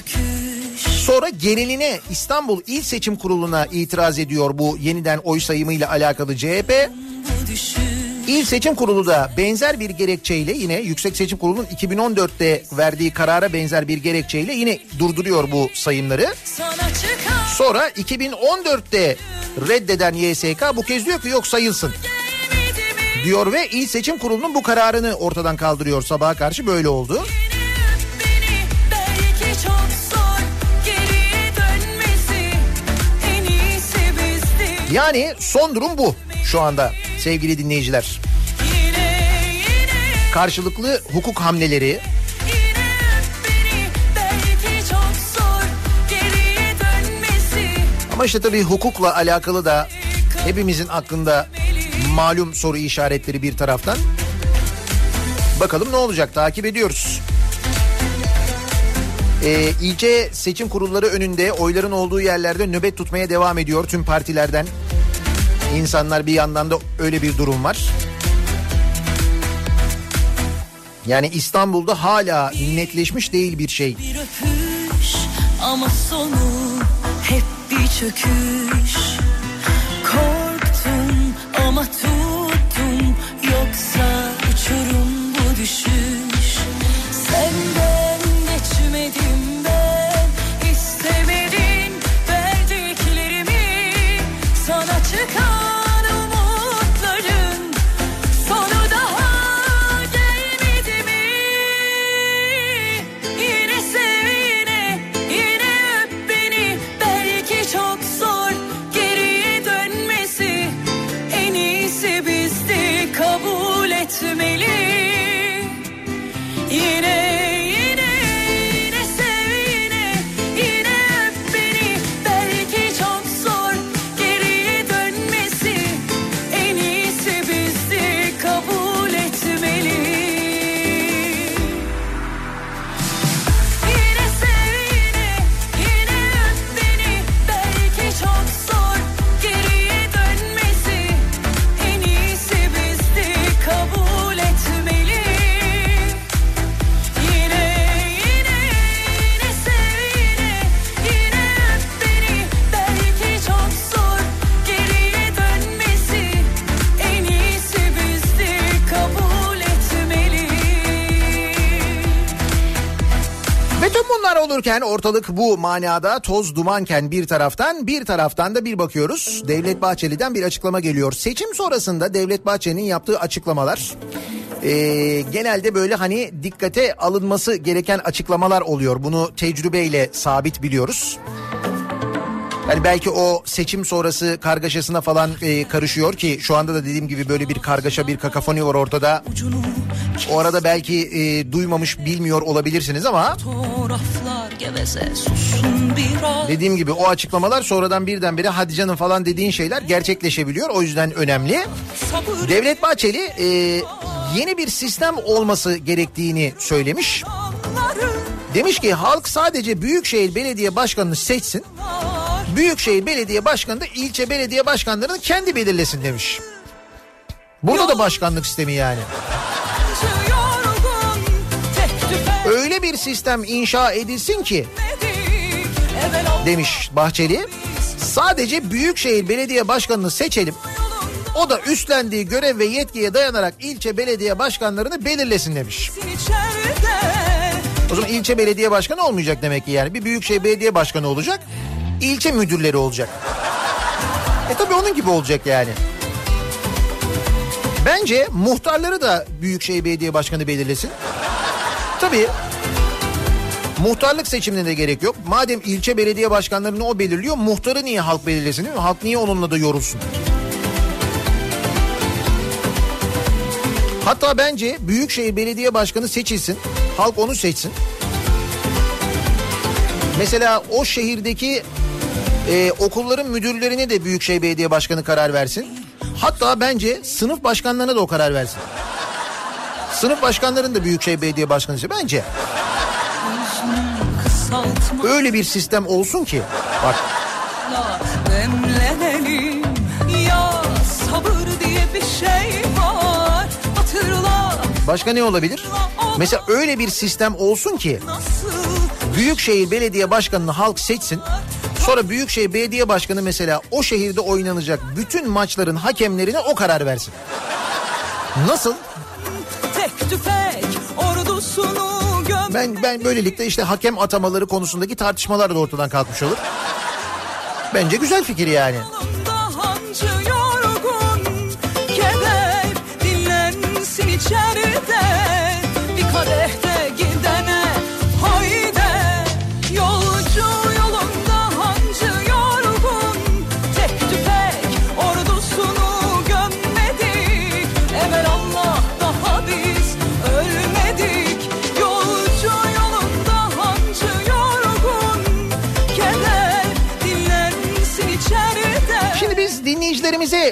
Sonra geriline İstanbul İl Seçim Kurulu'na itiraz ediyor bu yeniden oy sayımıyla alakalı CHP. İl Seçim Kurulu da benzer bir gerekçeyle yine Yüksek Seçim Kurulu'nun 2014'te verdiği karara benzer bir gerekçeyle yine durduruyor bu sayımları. Sonra 2014'te reddeden YSK bu kez diyor ki yok sayılsın mi? Diyor ve İl Seçim Kurulu'nun bu kararını ortadan kaldırıyor sabaha karşı böyle oldu. Yani son durum bu şu anda sevgili dinleyiciler. Karşılıklı hukuk hamleleri. Ama işte tabii hukukla alakalı da hepimizin aklında malum soru işaretleri bir taraftan. Bakalım ne olacak takip ediyoruz. Ee, ilçe seçim kurulları önünde oyların olduğu yerlerde nöbet tutmaya devam ediyor tüm partilerden. İnsanlar bir yandan da öyle bir durum var. Yani İstanbul'da hala netleşmiş değil bir şey. Bir öpüş ama sonu hep bir çöküş Korktum ama tuttum olurken ortalık bu manada toz dumanken bir taraftan bir taraftan da bir bakıyoruz. Devlet Bahçeli'den bir açıklama geliyor. Seçim sonrasında Devlet Bahçeli'nin yaptığı açıklamalar e, genelde böyle hani dikkate alınması gereken açıklamalar oluyor. Bunu tecrübeyle sabit biliyoruz. Yani belki o seçim sonrası kargaşasına falan e, karışıyor ki şu anda da dediğim gibi böyle bir kargaşa bir kakafoni var ortada. O arada belki e, duymamış bilmiyor olabilirsiniz ama dediğim gibi o açıklamalar sonradan birdenbire hadi canım falan dediğin şeyler gerçekleşebiliyor. O yüzden önemli. Devlet Bahçeli e, yeni bir sistem olması gerektiğini söylemiş. Demiş ki halk sadece Büyükşehir Belediye Başkanı'nı seçsin. Büyükşehir Belediye Başkanı da ilçe belediye başkanlarını kendi belirlesin demiş. Burada da başkanlık sistemi yani. Öyle bir sistem inşa edilsin ki demiş Bahçeli. Sadece Büyükşehir Belediye Başkanı'nı seçelim. O da üstlendiği görev ve yetkiye dayanarak ilçe belediye başkanlarını belirlesin demiş. O zaman ilçe belediye başkanı olmayacak demek ki yani. Bir büyükşehir belediye başkanı olacak. İlçe müdürleri olacak. E tabi onun gibi olacak yani. Bence muhtarları da büyükşehir belediye başkanı belirlesin. Tabii Muhtarlık seçimine de gerek yok. Madem ilçe belediye başkanlarını o belirliyor, muhtarı niye halk belirlesin değil mi? Halk niye onunla da yorulsun? Hatta bence Büyükşehir Belediye Başkanı seçilsin. Halk onu seçsin. Mesela o şehirdeki e, okulların müdürlerine de Büyükşehir Belediye Başkanı karar versin. Hatta bence sınıf başkanlarına da o karar versin. Sınıf başkanlarının da Büyükşehir Belediye Başkanı bence. Öyle bir sistem olsun ki. Bak demlenelim ya sabır diye bir şey var hatırla başka ne olabilir? Mesela öyle bir sistem olsun ki Büyükşehir Belediye Başkanı'nı halk seçsin. Sonra Büyükşehir Belediye Başkanı mesela o şehirde oynanacak bütün maçların hakemlerine o karar versin. Nasıl? tek tüfek ordusunu göm Ben ben böylelikle işte hakem atamaları konusundaki tartışmalar da ortadan kalkmış olur. Bence güzel fikir yani. Yorgun Keder içeride Bir kadehte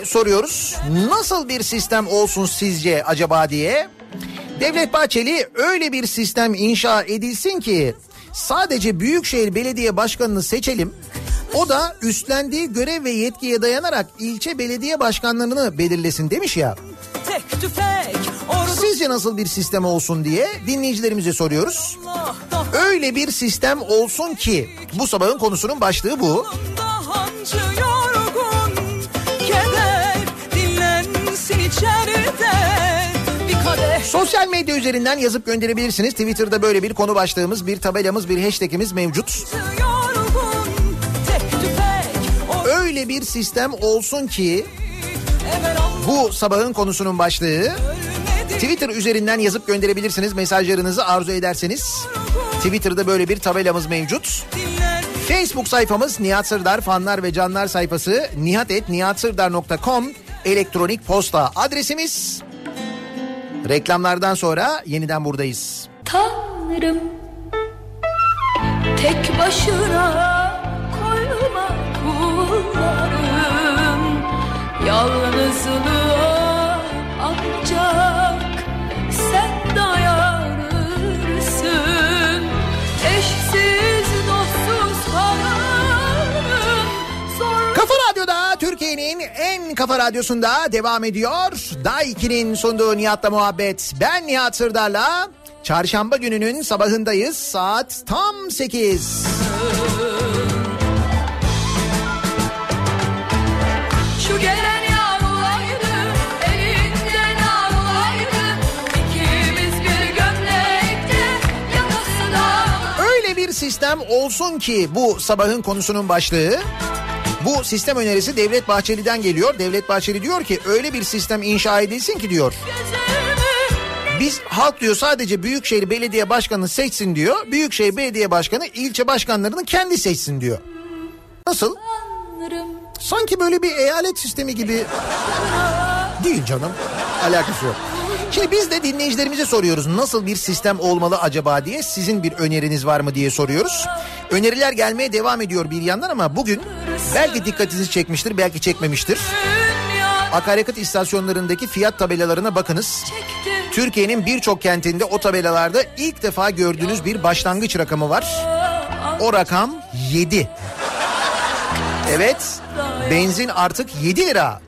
soruyoruz. Nasıl bir sistem olsun sizce acaba diye. Devlet Bahçeli öyle bir sistem inşa edilsin ki sadece Büyükşehir Belediye Başkanı'nı seçelim. O da üstlendiği görev ve yetkiye dayanarak ilçe belediye başkanlarını belirlesin demiş ya. Sizce nasıl bir sistem olsun diye dinleyicilerimize soruyoruz. Öyle bir sistem olsun ki bu sabahın konusunun başlığı bu. hancı Sosyal medya üzerinden yazıp gönderebilirsiniz. Twitter'da böyle bir konu başlığımız, bir tabelamız, bir hashtagimiz mevcut. Öyle bir sistem olsun ki bu sabahın konusunun başlığı. Twitter üzerinden yazıp gönderebilirsiniz mesajlarınızı arzu ederseniz. Twitter'da böyle bir tabelamız mevcut. Facebook sayfamız Nihat Sırdar fanlar ve canlar sayfası nihatetnihatsırdar.com elektronik posta adresimiz. Reklamlardan sonra yeniden buradayız. Tanrım Tek başına koyma kullarım Yalnızlığa kafa radyosunda devam ediyor. Daiki'nin sunduğu Nihat'la muhabbet. Ben Nihat Sırdar'la çarşamba gününün sabahındayız. Saat tam 8. Şu gelen sistem olsun ki bu sabahın konusunun başlığı. Bu sistem önerisi Devlet Bahçeli'den geliyor. Devlet Bahçeli diyor ki öyle bir sistem inşa edilsin ki diyor. Biz halk diyor sadece Büyükşehir Belediye Başkanı seçsin diyor. Büyükşehir Belediye Başkanı ilçe başkanlarını kendi seçsin diyor. Nasıl? Sanki böyle bir eyalet sistemi gibi değil canım. Alakası yok. Şimdi biz de dinleyicilerimize soruyoruz nasıl bir sistem olmalı acaba diye sizin bir öneriniz var mı diye soruyoruz. Öneriler gelmeye devam ediyor bir yandan ama bugün belki dikkatinizi çekmiştir belki çekmemiştir. Akaryakıt istasyonlarındaki fiyat tabelalarına bakınız. Türkiye'nin birçok kentinde o tabelalarda ilk defa gördüğünüz bir başlangıç rakamı var. O rakam 7. Evet, benzin artık 7 lira.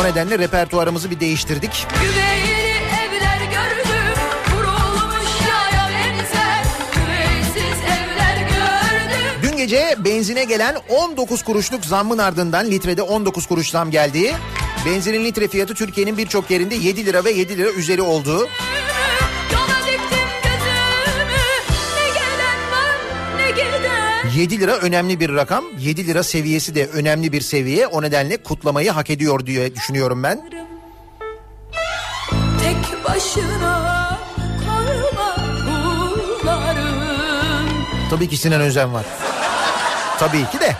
O nedenle repertuarımızı bir değiştirdik. Güveyli evler gördüm Kurulmuş yaya benzer Güveysiz evler gördüm Dün gece benzine gelen 19 kuruşluk zammın ardından litrede 19 kuruş zam geldi. Benzinin litre fiyatı Türkiye'nin birçok yerinde 7 lira ve 7 lira üzeri oldu. 7 lira önemli bir rakam. 7 lira seviyesi de önemli bir seviye. O nedenle kutlamayı hak ediyor diye düşünüyorum ben. Tek başına Tabii ki Sinan Özen var. Tabii ki de.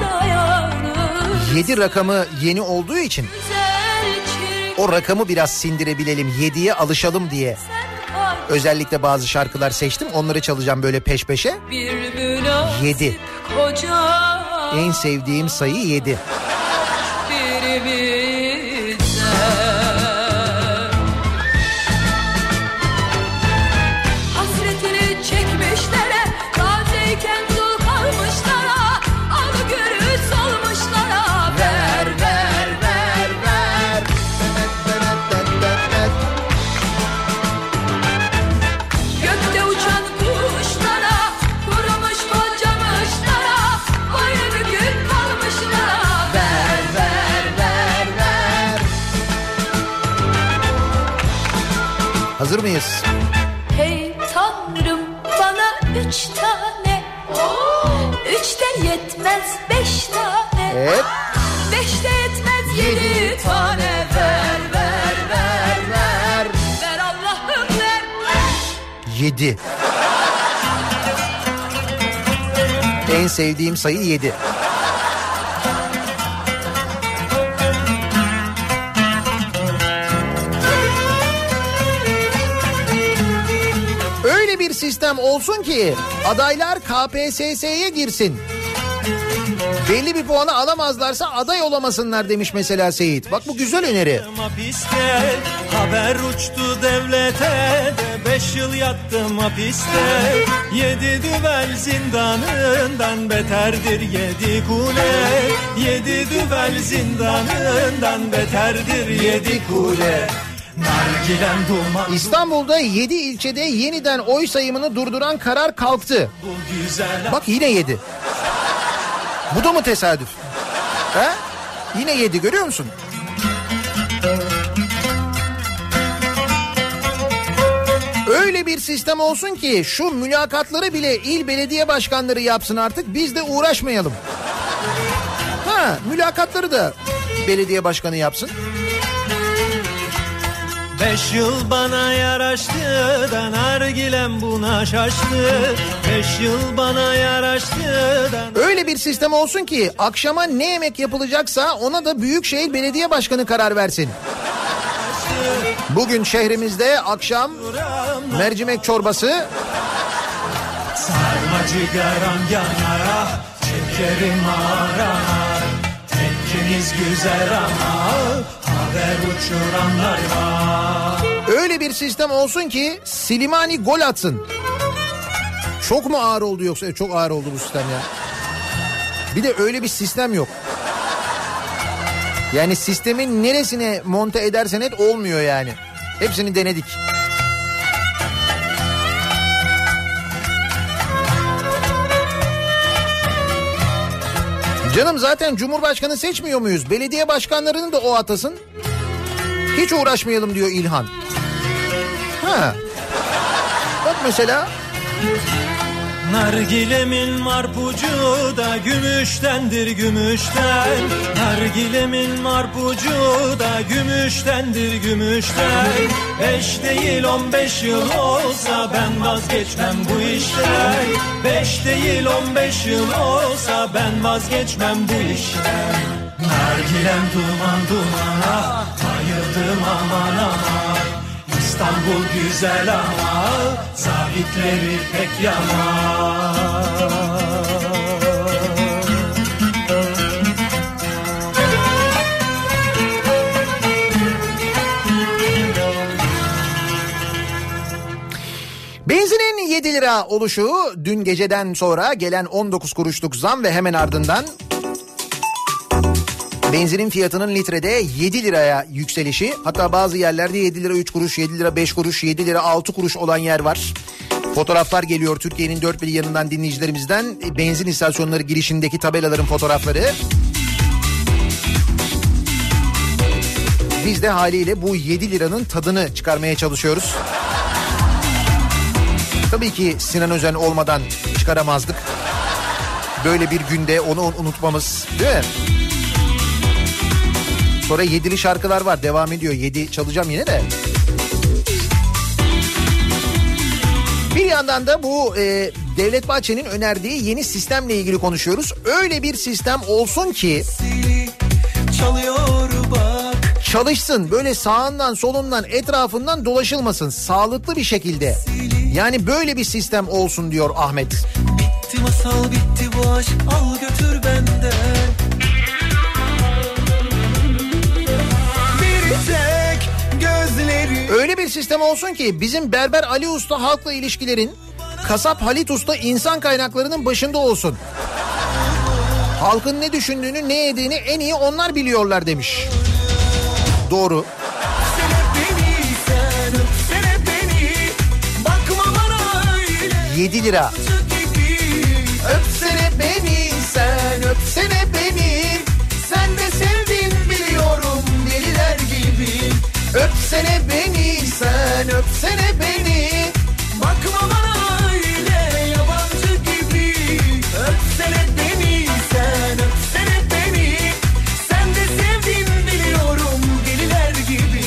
Dayanır 7 rakamı yeni olduğu için o rakamı biraz sindirebilelim. 7'ye alışalım diye. sen Özellikle bazı şarkılar seçtim. Onları çalacağım böyle peş peşe. Bir münasip Yedi. koca En sevdiğim sayı 7. yetmez beş tane Evet. Beş de yetmez yedi tane Ver ver ver ver Ver Allah'ım ver 7. En sevdiğim sayı 7. Öyle bir sistem olsun ki adaylar KPSS'ye girsin. Belli bir puanı alamazlarsa aday olamasınlar demiş mesela Seyit. Bak bu güzel öneri. hapiste Haber uçtu devlete de Beş yıl yattım hapiste Yedi düvel zindanından beterdir yedi kule Yedi düvel zindanından beterdir yedi kule İstanbul'da 7 ilçede yeniden oy sayımını durduran karar kalktı. Bak yine 7. Bu da mı tesadüf? He? Yine 7 görüyor musun? Öyle bir sistem olsun ki şu mülakatları bile il belediye başkanları yapsın artık biz de uğraşmayalım. Ha mülakatları da belediye başkanı yapsın. Beş yıl bana yaraştı da nargilem buna şaştı. Beş yıl bana yaraştı da Öyle bir sistem olsun ki akşama ne yemek yapılacaksa ona da Büyükşehir Belediye Başkanı karar versin. Bugün şehrimizde akşam mercimek çorbası, Sarma cigaram yanar ah Çekerim arar Tekkiniz güzel ama Haber uçuranlar var öyle bir sistem olsun ki Silimani gol atsın. Çok mu ağır oldu yoksa? E, Çok ağır oldu bu sistem ya. Bir de öyle bir sistem yok. Yani sistemin neresine monte edersen et olmuyor yani. Hepsini denedik. Canım zaten Cumhurbaşkanı seçmiyor muyuz? Belediye başkanlarını da o atasın. Hiç uğraşmayalım diyor İlhan. Ha. Bak mesela Nargilemin marpucu da gümüştendir gümüşten. Nargilemin marpucu da gümüştendir gümüşten. Beş değil on beş yıl olsa ben vazgeçmem bu işten. Beş değil on beş yıl olsa ben vazgeçmem bu işten. Nargilem duman duman ah bayıldım aman aman İstanbul güzel ama zabitleri pek yaman. Benzinin 7 lira oluşu dün geceden sonra gelen 19 kuruşluk zam ve hemen ardından benzinin fiyatının litrede 7 liraya yükselişi hatta bazı yerlerde 7 lira 3 kuruş 7 lira 5 kuruş 7 lira 6 kuruş olan yer var. Fotoğraflar geliyor Türkiye'nin dört bir yanından dinleyicilerimizden E, benzin istasyonları girişindeki tabelaların fotoğrafları. Biz de haliyle bu 7 liranın tadını çıkarmaya çalışıyoruz. Tabii ki Sinan Özen olmadan çıkaramazdık. Böyle bir günde onu unutmamız değil mi? Sonra yedili şarkılar var devam ediyor. Yedi çalacağım yine de. Bir yandan da bu e, Devlet Bahçeli'nin önerdiği yeni sistemle ilgili konuşuyoruz. Öyle bir sistem olsun ki çalışsın böyle sağından solundan etrafından dolaşılmasın sağlıklı bir şekilde. Yani böyle bir sistem olsun diyor Ahmet. Bitti masal bitti bu aşk al götür benden Bir tek gözleri Öyle bir sistem olsun ki bizim Berber Ali Usta halkla ilişkilerin, kasap Halit Usta insan kaynaklarının başında olsun. Halkın ne düşündüğünü, ne yediğini en iyi onlar biliyorlar demiş. Doğru. beni sen beni Bakma bana öyle 7 lira. Öpsene beni sen, öpsene beni. Bakma bana öyle yabancı gibi Öpsene beni sen öpsene beni Sen de sevdin biliyorum deliler gibi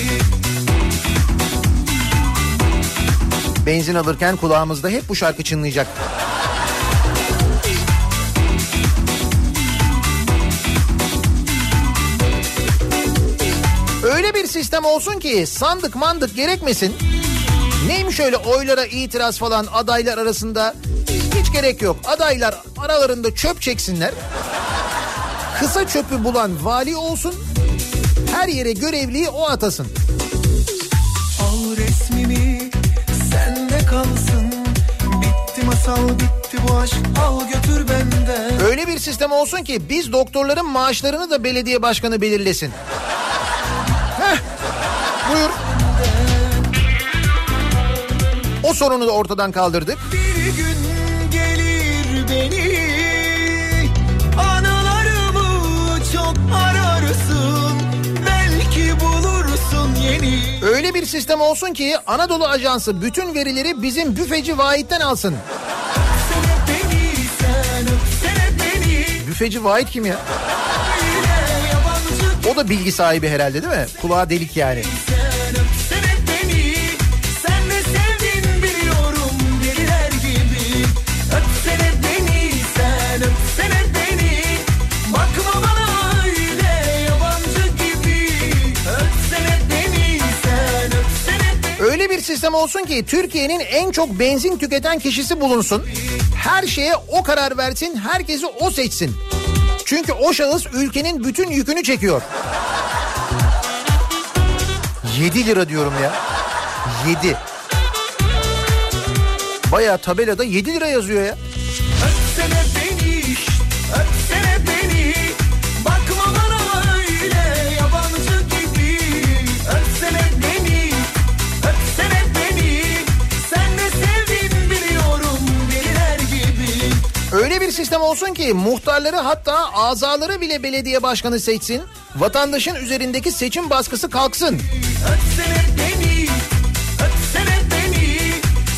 Benzin alırken kulağımızda hep bu şarkı çınlayacak. Bir sistem olsun ki sandık mandık gerekmesin. Neymiş öyle oylara itiraz falan adaylar arasında Hiç gerek yok. Adaylar aralarında çöp çeksinler. Kısa çöpü bulan vali olsun. Her yere görevliyi o atasın. Al resmimi sende kalsın Bitti masal bitti bu aşk al götür benden Öyle bir sistem olsun ki biz doktorların maaşlarını da belediye başkanı belirlesin. Buyur. O sorunu da ortadan kaldırdık. Bir gün gelir beni Analarımı çok ararsın Belki bulursun yeni Öyle bir sistem olsun ki Anadolu Ajansı bütün verileri bizim büfeci Vahit'ten alsın. Büfeci Vahit kim ya? O da bilgi sahibi herhalde değil mi? Kulağa delik yani. sen sistem olsun ki Türkiye'nin en çok benzin tüketen kişisi bulunsun. Her şeye o karar versin, herkesi o seçsin. Çünkü o şahıs ülkenin bütün yükünü çekiyor. 7 lira diyorum ya. 7. Baya tabelada 7 lira yazıyor ya. Bir sistem olsun ki muhtarları hatta azaları bile belediye başkanı seçsin. Vatandaşın üzerindeki seçim baskısı kalksın. Öpsene beni öpsene beni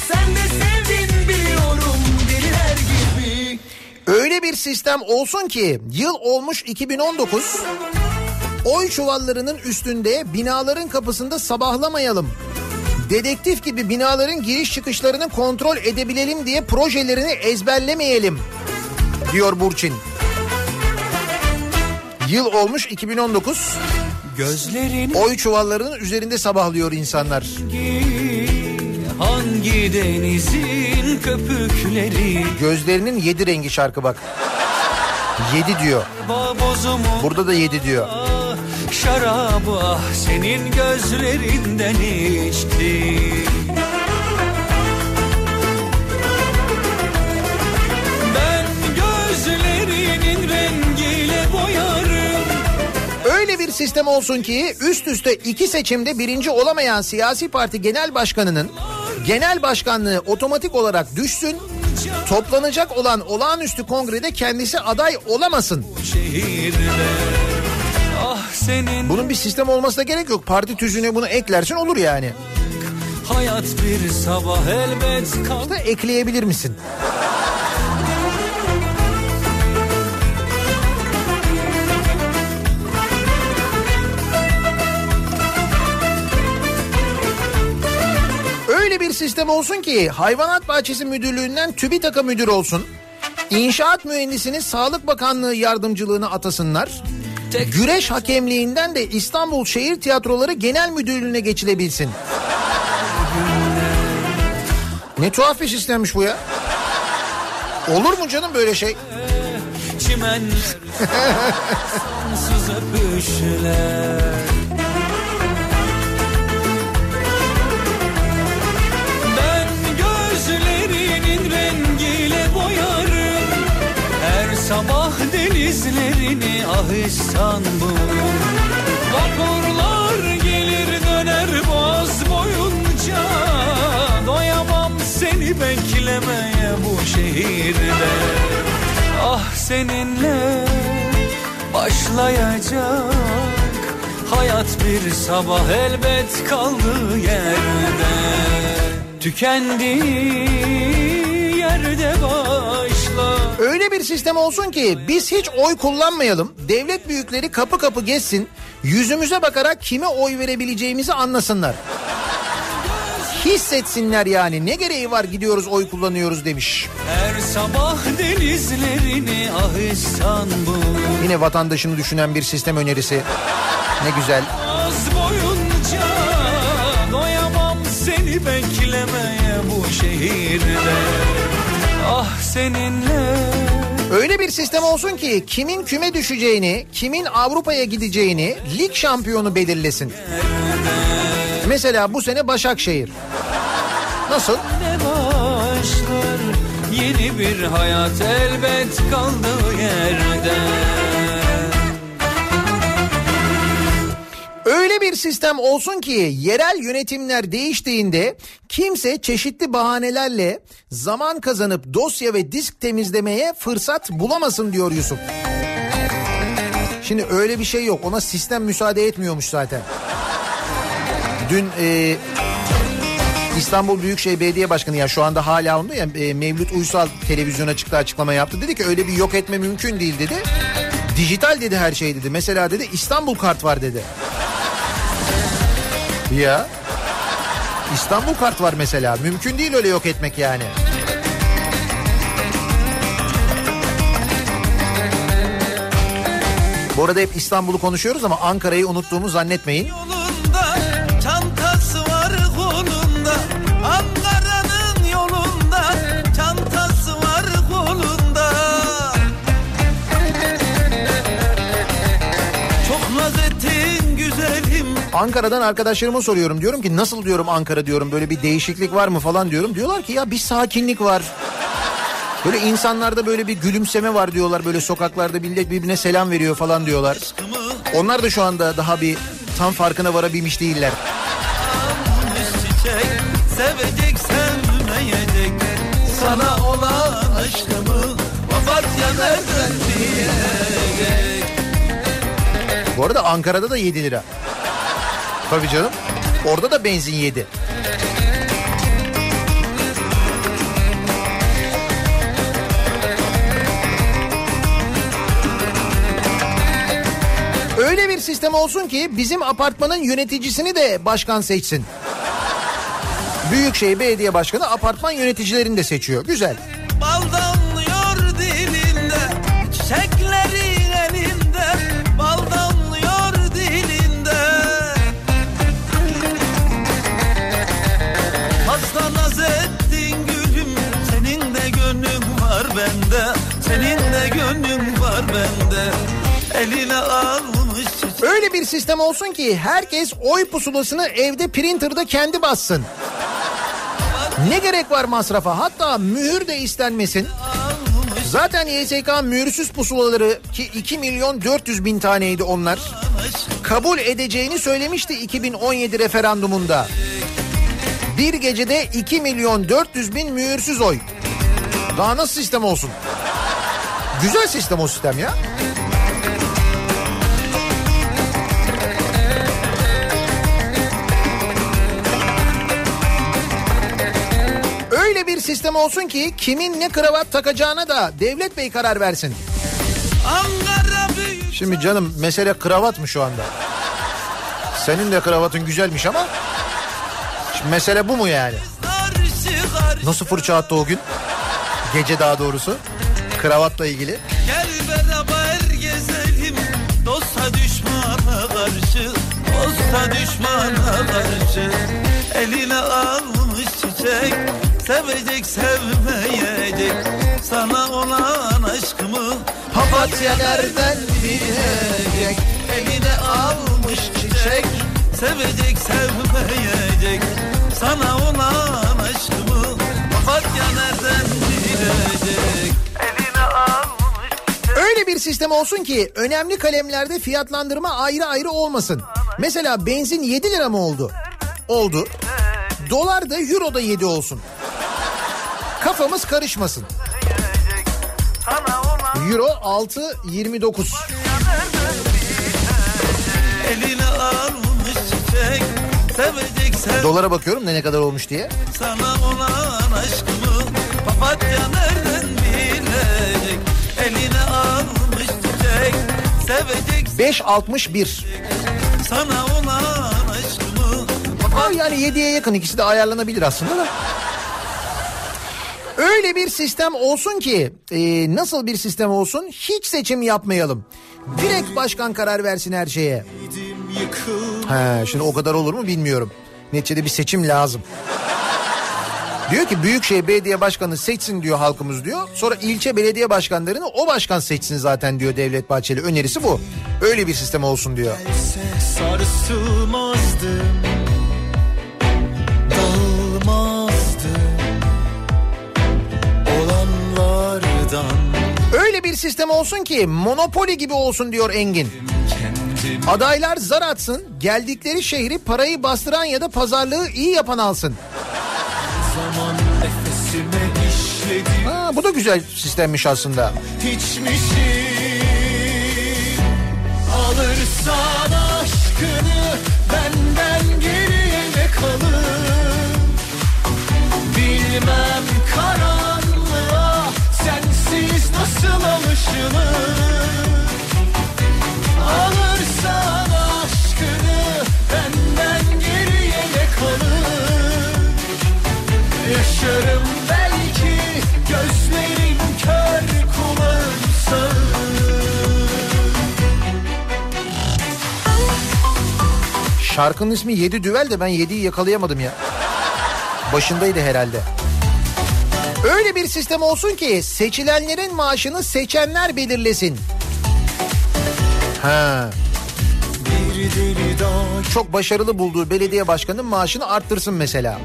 Sen de sevdin biliyorum deliler gibi Öyle bir sistem olsun ki yıl olmuş 2019 oy çuvallarının üstünde binaların kapısında sabahlamayalım. Dedektif gibi binaların giriş çıkışlarını kontrol edebilelim diye projelerini ezberlemeyelim diyor Burçin. Yıl olmuş 2019 Gözlerin oy çuvallarının üzerinde sabahlıyor insanlar. hangi denizin köpükleri Gözlerinin yedi rengi şarkı bak. Yedi diyor. Burada da yedi diyor. Şarabı ah senin gözlerinden içti bir sistem olsun ki üst üste iki seçimde birinci olamayan siyasi parti genel başkanının genel başkanlığı otomatik olarak düşsün. Toplanacak olan olağanüstü kongrede kendisi aday olamasın. Ah Bunun bir sistem olmasına gerek yok. Parti tüzüğüne bunu eklersin olur yani. hayat bir sabah elbet kal Da ekleyebilir misin? Öyle bir sistem olsun ki hayvanat bahçesi müdürlüğünden TÜBİTAK'a müdür olsun. İnşaat mühendisinin Sağlık Bakanlığı yardımcılığına atasınlar. Güreş hakemliğinden de İstanbul Şehir Tiyatroları Genel Müdürlüğü'ne geçilebilsin. Ne tuhaf bir sistemmiş bu ya. Olur mu canım böyle şey? çimenler sonsuz öpüşler sabah denizlerini ah İstanbul. Vapurlar gelir döner boğaz boyunca. Doyamam seni beklemeye bu şehirde. Ah seninle başlayacak Hayat bir sabah elbet kaldığı yerde. Tükendiği yerde başlar Öyle bir sistem olsun ki biz hiç oy kullanmayalım. Devlet büyükleri kapı kapı gezsin. Yüzümüze bakarak kime oy verebileceğimizi anlasınlar. Hissetsinler yani ne gereği var gidiyoruz oy kullanıyoruz demiş. Her sabah denizlerini ah İstanbul Yine vatandaşını düşünen bir sistem önerisi. Ne güzel. Az boyunca doyamam seni beklemeye bu şehirde Ah seninle Öyle bir sistem olsun ki kimin küme düşeceğini, kimin Avrupa'ya gideceğini lig şampiyonu belirlesin. Mesela bu sene Başakşehir. Nasıl? başlar Yeni bir hayat elbet kaldığı yerde Öyle bir sistem olsun ki yerel yönetimler değiştiğinde kimse çeşitli bahanelerle zaman kazanıp dosya ve disk temizlemeye fırsat bulamasın diyor Yusuf. Şimdi öyle bir şey yok. Ona sistem müsaade etmiyormuş zaten. Dün e, İstanbul Büyükşehir Belediye Başkanı ya şu anda hala onda ya e, Mevlüt Uysal televizyona çıktı açıklama yaptı. Dedi ki öyle bir yok etme mümkün değil dedi. Dijital dedi her şey dedi. Mesela dedi İstanbul kart var dedi. Ya. İstanbul kart var mesela. Mümkün değil öyle yok etmek yani. Bu arada hep İstanbul'u konuşuyoruz ama Ankara'yı unuttuğumu zannetmeyin. Ankara'dan arkadaşlarıma soruyorum. Diyorum ki nasıl diyorum Ankara diyorum böyle bir değişiklik var mı falan diyorum. Diyorlar ki ya bir sakinlik var. Böyle insanlarda böyle bir gülümseme var diyorlar. Böyle sokaklarda millet birbirine selam veriyor falan diyorlar. Onlar da şu anda daha bir tam farkına varabilmiş değiller. Sevecek sevmeyecek Sana olan aşkımı Papatya nereden diyecek Bu arada Ankara'da da 7 lira. Tabii canım. Orada da benzin 7. Öyle bir sistem olsun ki bizim apartmanın yöneticisini de başkan seçsin. Büyükşehir Belediye Başkanı apartman yöneticilerini de seçiyor. Güzel. Sistem olsun ki herkes oy pusulasını evde printer'da kendi bassın. Ne gerek var masrafa? Hatta mühür de istenmesin. Zaten YSK mühürsüz pusulaları ki 2 milyon 400 bin taneydi onlar. Kabul edeceğini söylemişti 2017 referandumunda. Bir gecede 2 milyon 400 bin mühürsüz oy. Daha nasıl sistem olsun? Güzel sistem o sistem ya. Öyle bir sistem olsun ki kimin ne kravat takacağına da devlet bey karar versin. Şimdi canım mesele kravat mı şu anda? Senin de kravatın güzelmiş ama şimdi mesele bu mu yani? Nasıl fırça attı o gün? Gece daha doğrusu. Kravatla ilgili. Gel beraber gezelim Dosta düşmana karşı Dosta düşmana karşı Eline almış çiçek Sevecek sevmeyecek Sana olan aşkımı Papatya nereden bilecek Eline almış çiçek Sevecek sevmeyecek Sana olan aşkımı Papatya nereden bilecek Öyle bir sistem olsun ki önemli kalemlerde fiyatlandırma ayrı ayrı olmasın. Mesela benzin 7 lira mı oldu? Oldu. Dolar da euro da 7 olsun. Kafamız karışmasın. Euro 6.29. eline almış çiçek Sevecek sev Dolara bakıyorum ne ne kadar olmuş diye. sana olan aşkımı Papatya nereden bilecek Eline almış çiçek Sevecek 5.61. sana olan aşkımı Aa, yani 7'ye yakın ikisi de ayarlanabilir aslında da. Öyle bir sistem olsun ki e, nasıl bir sistem olsun hiç seçim yapmayalım. Direkt başkan karar versin her şeye. He, şimdi o kadar olur mu bilmiyorum. Neticede bir seçim lazım. Diyor ki Büyükşehir Belediye Başkanı seçsin diyor halkımız diyor. Sonra ilçe belediye başkanlarını o başkan seçsin zaten diyor Devlet Bahçeli. Önerisi bu. Öyle bir sistem olsun diyor. Sarsılmazdım Öyle bir sistem olsun ki monopoli gibi olsun diyor Engin. Adaylar zar atsın, geldikleri şehri parayı bastıran ya da pazarlığı iyi yapan alsın. Ha, bu da güzel sistemmiş aslında. Hiçmişim Alırsan aşkını Benden geriye ne kalır Bilmem Sensiz nasıl alışılır Alırsan aşkını Benden geriye ne kalır Yaşarım belki gözlerim kör kulağım Şarkının ismi Yedi Düvel de ben Yedi'yi yakalayamadım ya. Başındaydı herhalde. Öyle bir sistem olsun ki seçilenlerin maaşını seçenler belirlesin. Ha, çok başarılı bulduğu belediye başkanının maaşını arttırsın mesela.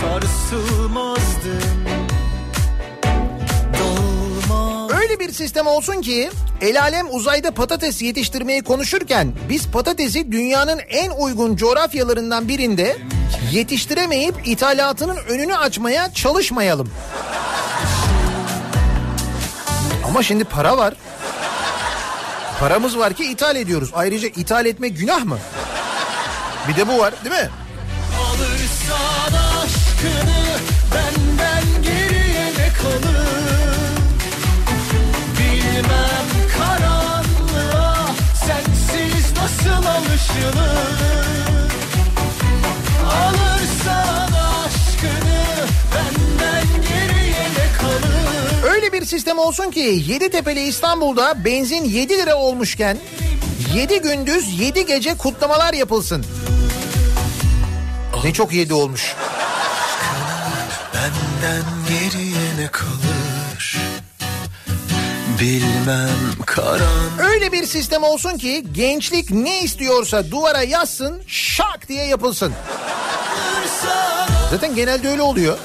sarsılmazdım Dağılmaz Öyle bir sistem olsun ki el alem uzayda patates yetiştirmeyi konuşurken biz patatesi dünyanın en uygun coğrafyalarından birinde yetiştiremeyip ithalatının önünü açmaya çalışmayalım. Ama şimdi para var. Paramız var ki ithal ediyoruz. Ayrıca ithal etme günah mı? Bir de bu var değil mi? Alırsan aşkını nasıl alışılır Alırsan aşkını benden geriye ne kalır Öyle bir sistem olsun ki Yeditepe'li İstanbul'da benzin 7 lira olmuşken 7 gündüz 7 gece kutlamalar yapılsın. Ne çok 7 olmuş. Benden geriye ne kalır Bilmem karan Öyle bir sistem olsun ki gençlik ne istiyorsa duvara yazsın şak diye yapılsın. Zaten genelde öyle oluyor.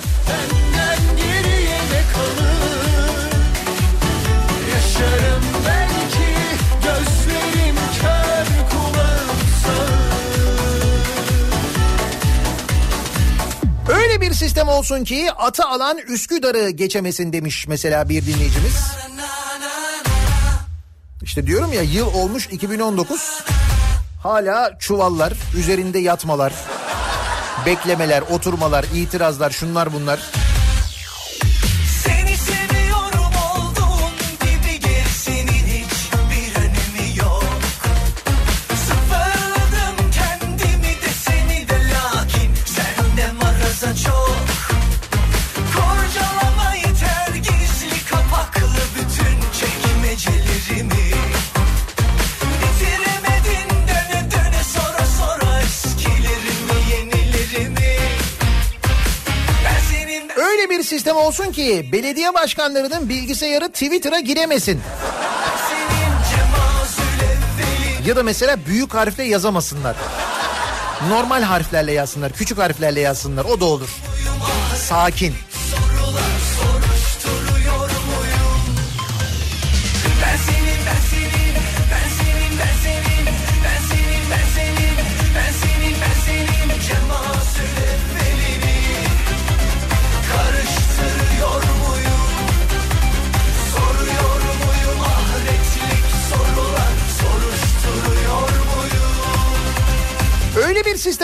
Öyle bir sistem olsun ki atı alan Üsküdar'ı geçemesin demiş mesela bir dinleyicimiz. İşte diyorum ya yıl olmuş 2019. Hala çuvallar, üzerinde yatmalar, beklemeler, oturmalar, itirazlar, şunlar bunlar. Sistem olsun ki belediye başkanlarının bilgisayarı Twitter'a giremesin. Ya da mesela büyük harfle yazamasınlar. Normal harflerle yazsınlar, küçük harflerle yazsınlar. O da olur. Sakin.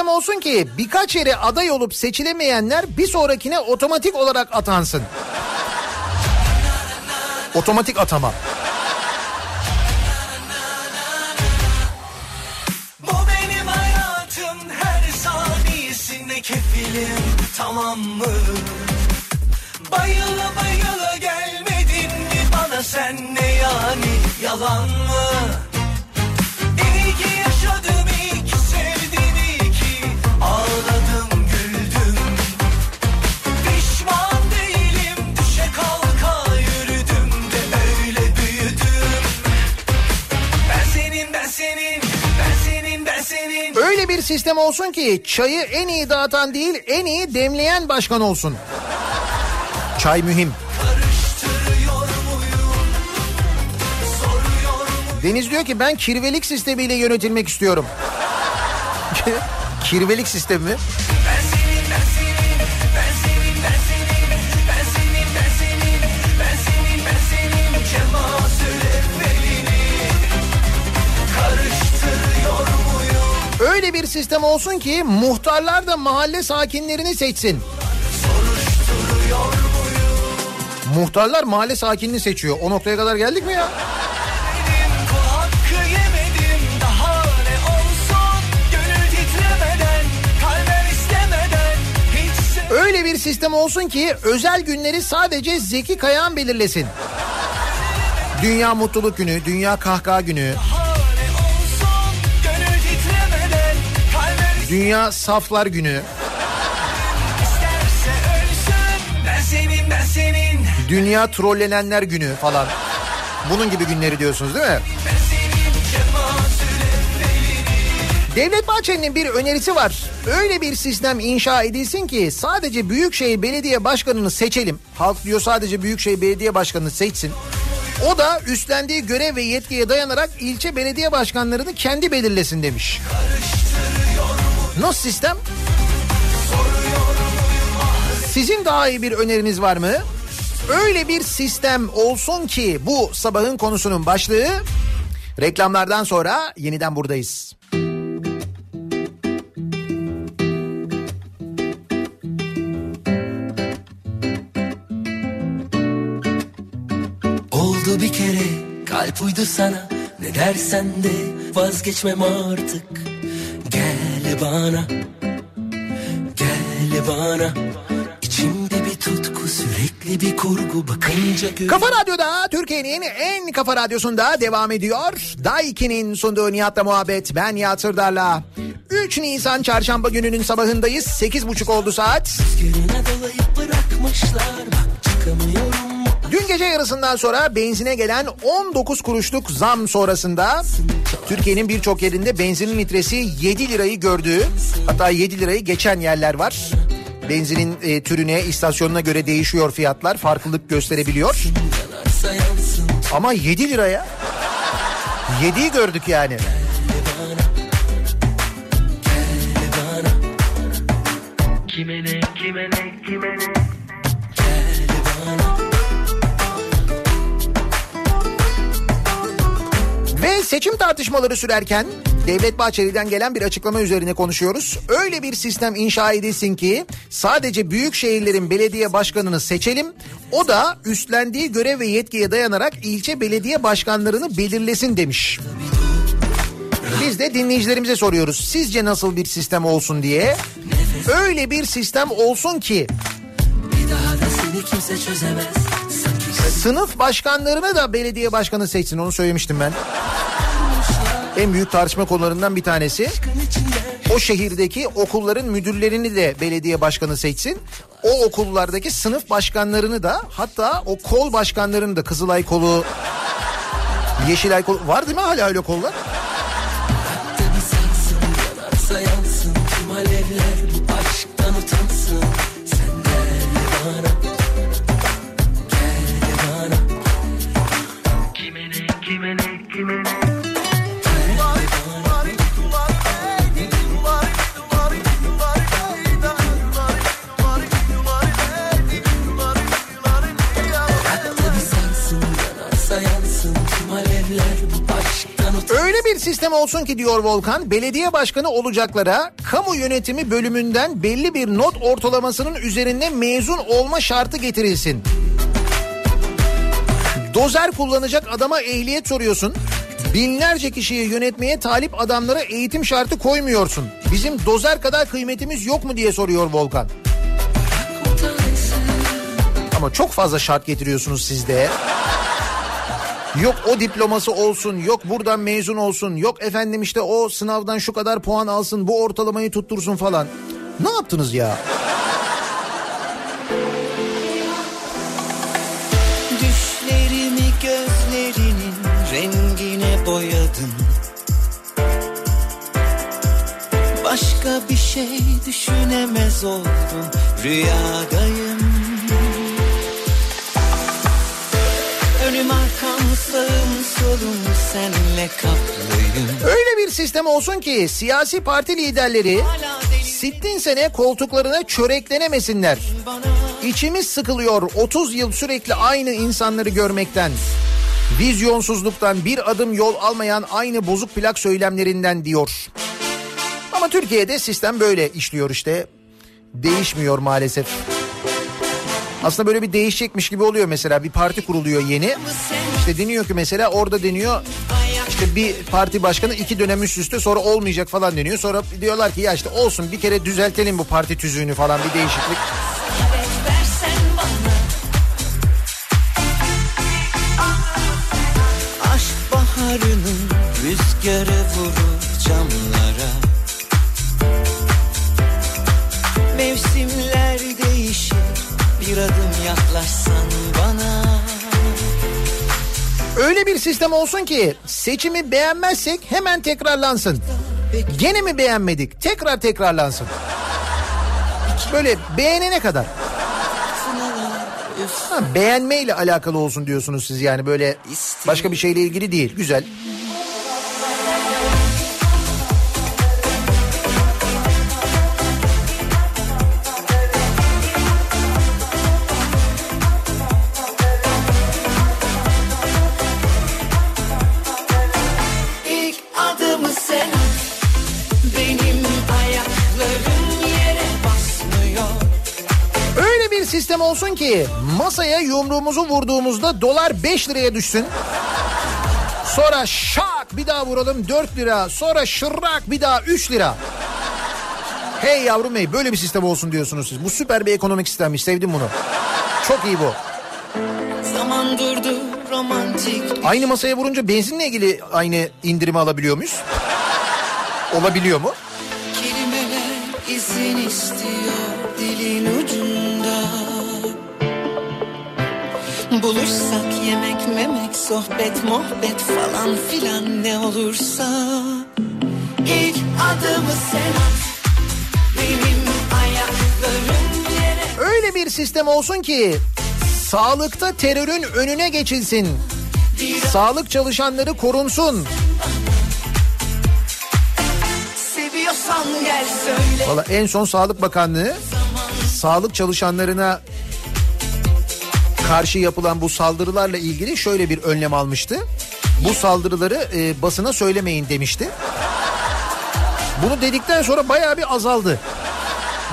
sistem olsun ki birkaç yere aday olup seçilemeyenler bir sonrakine otomatik olarak atansın. otomatik atama. kefilim tamam mı? Bayıla bayıla gelmedin mi bana sen ne yani yalan mı? Sistem olsun ki çayı en iyi dağıtan değil en iyi demleyen başkan olsun. Çay mühim. Deniz diyor ki ben kirvelik sistemiyle yönetilmek istiyorum. kirvelik sistemi mi? Öyle bir sistem olsun ki muhtarlar da mahalle sakinlerini seçsin. Muhtarlar mahalle sakinini seçiyor. O noktaya kadar geldik mi ya? Öyle bir sistem olsun ki özel günleri sadece Zeki Kayağan belirlesin. Dünya Mutluluk Günü, Dünya Kahkaha Günü, daha Dünya Saflar Günü, Dünya Trollenenler Günü falan. Bunun gibi günleri diyorsunuz değil mi? Devlet Bahçeli'nin bir önerisi var. Öyle bir sistem inşa edilsin ki sadece Büyükşehir Belediye Başkanı'nı seçelim. Halk diyor sadece Büyükşehir Belediye Başkanı'nı seçsin. O da üstlendiği görev ve yetkiye dayanarak ilçe belediye başkanlarını kendi belirlesin demiş. Nasıl sistem? Sizin daha iyi bir öneriniz var mı? Öyle bir sistem olsun ki bu sabahın konusunun başlığı. Reklamlardan sonra yeniden buradayız. Oldu bir kere kalp uydu sana Ne dersen de vazgeçmem artık bana Gel bana İçimde bir tutku sürekli bir kurgu Bakınca gör Kafa Radyo'da Türkiye'nin en kafa radyosunda devam ediyor. Daiki'nin sunduğu Nihat'la muhabbet. Ben Nihat Sırdar'la. 3 Nisan çarşamba gününün sabahındayız. 8.30 oldu saat. Rüzgarına dolayıp bırakmışlar Bak çıkamıyorum Dün gece yarısından sonra benzine gelen 19 kuruşluk zam sonrasında Türkiye'nin birçok yerinde benzinin litresi 7 lirayı gördüğü hatta 7 lirayı geçen yerler var. Benzinin e, türüne, istasyonuna göre değişiyor fiyatlar. Farklılık gösterebiliyor. Ama 7 liraya 7'yi gördük yani. Kime ne kime ne kime ne Ve seçim tartışmaları sürerken Devlet Bahçeli'den gelen bir açıklama üzerine konuşuyoruz. Öyle bir sistem inşa edilsin ki sadece büyük şehirlerin belediye başkanını seçelim. O da üstlendiği görev ve yetkiye dayanarak ilçe belediye başkanlarını belirlesin demiş. Biz de dinleyicilerimize soruyoruz. Sizce nasıl bir sistem olsun diye? Öyle bir sistem olsun ki Bir daha da seni kimse çözemez sınıf başkanlarını da belediye başkanı seçsin onu söylemiştim ben. En büyük tartışma konularından bir tanesi. o şehirdeki okulların müdürlerini de belediye başkanı seçsin. O okullardaki sınıf başkanlarını da hatta o kol başkanlarını da Kızılay kolu, Yeşilay kolu var değil mi hala öyle kollar? Sistem olsun ki diyor Volkan, belediye başkanı olacaklara kamu yönetimi bölümünden belli bir not ortalamasının üzerinde mezun olma şartı getirilsin. Dozer kullanacak adama ehliyet soruyorsun. Binlerce kişiyi yönetmeye talip adamlara eğitim şartı koymuyorsun. Bizim dozer kadar kıymetimiz yok mu diye soruyor Volkan. Ama çok fazla şart getiriyorsunuz siz de. Yok o diploması olsun, yok buradan mezun olsun, yok efendim işte o sınavdan şu kadar puan alsın, bu ortalamayı tuttursun falan. Ne yaptınız ya? Düşlerimi gözlerinin rengine boyadın Başka bir şey düşünemez oldum Rüyadayım Önüm arkam sağım solum senle kaplıyım Öyle bir sistem olsun ki siyasi parti liderleri sittin sene koltuklarına çöreklenemesinler. İçimiz sıkılıyor 30 yıl sürekli aynı insanları görmekten. Vizyonsuzluktan bir adım yol almayan aynı bozuk plak söylemlerinden diyor. Ama Türkiye'de sistem böyle işliyor işte. Değişmiyor maalesef. Aslında böyle bir değişecekmiş gibi oluyor mesela bir parti kuruluyor yeni. İşte deniyor ki mesela orada deniyor işte bir parti başkanı iki dönem üst üste sonra olmayacak falan deniyor. Sonra diyorlar ki ya işte olsun bir kere düzeltelim bu parti tüzüğünü falan bir değişiklik. rüzgarı vurur camlara bir adım yaklaşsan bana Öyle bir sistem olsun ki seçimi beğenmezsek hemen tekrarlansın. Gene mi beğenmedik? Tekrar tekrarlansın. Böyle beğenene kadar. Ha, beğenmeyle alakalı olsun diyorsunuz siz yani böyle başka bir şeyle ilgili değil. Güzel. Sistem olsun ki masaya yumruğumuzu vurduğumuzda dolar 5 liraya düşsün. Sonra şak bir daha vuralım 4 lira. Sonra şırrak bir daha 3 lira. Hey yavrum hey böyle bir sistem olsun diyorsunuz siz. Bu süper bir ekonomik sistemmiş sevdim bunu. Çok iyi bu. Zaman durdu romantik Aynı masaya vurunca benzinle ilgili aynı indirimi alabiliyor muyuz? Olabiliyor mu? Kelimeler izin istiyor dilin ucunda Buluşsak yemek memek sohbet muhabbet falan filan ne olursa İlk adımı sen at Benim ayaklarım yere Öyle bir sistem olsun ki sağlıkta terörün önüne geçilsin. Sağlık çalışanları korunsun. Valla en son Sağlık Bakanlığı sağlık çalışanlarına karşı yapılan bu saldırılarla ilgili şöyle bir önlem almıştı. Bu saldırıları e, basına söylemeyin demişti. Bunu dedikten sonra bayağı bir azaldı.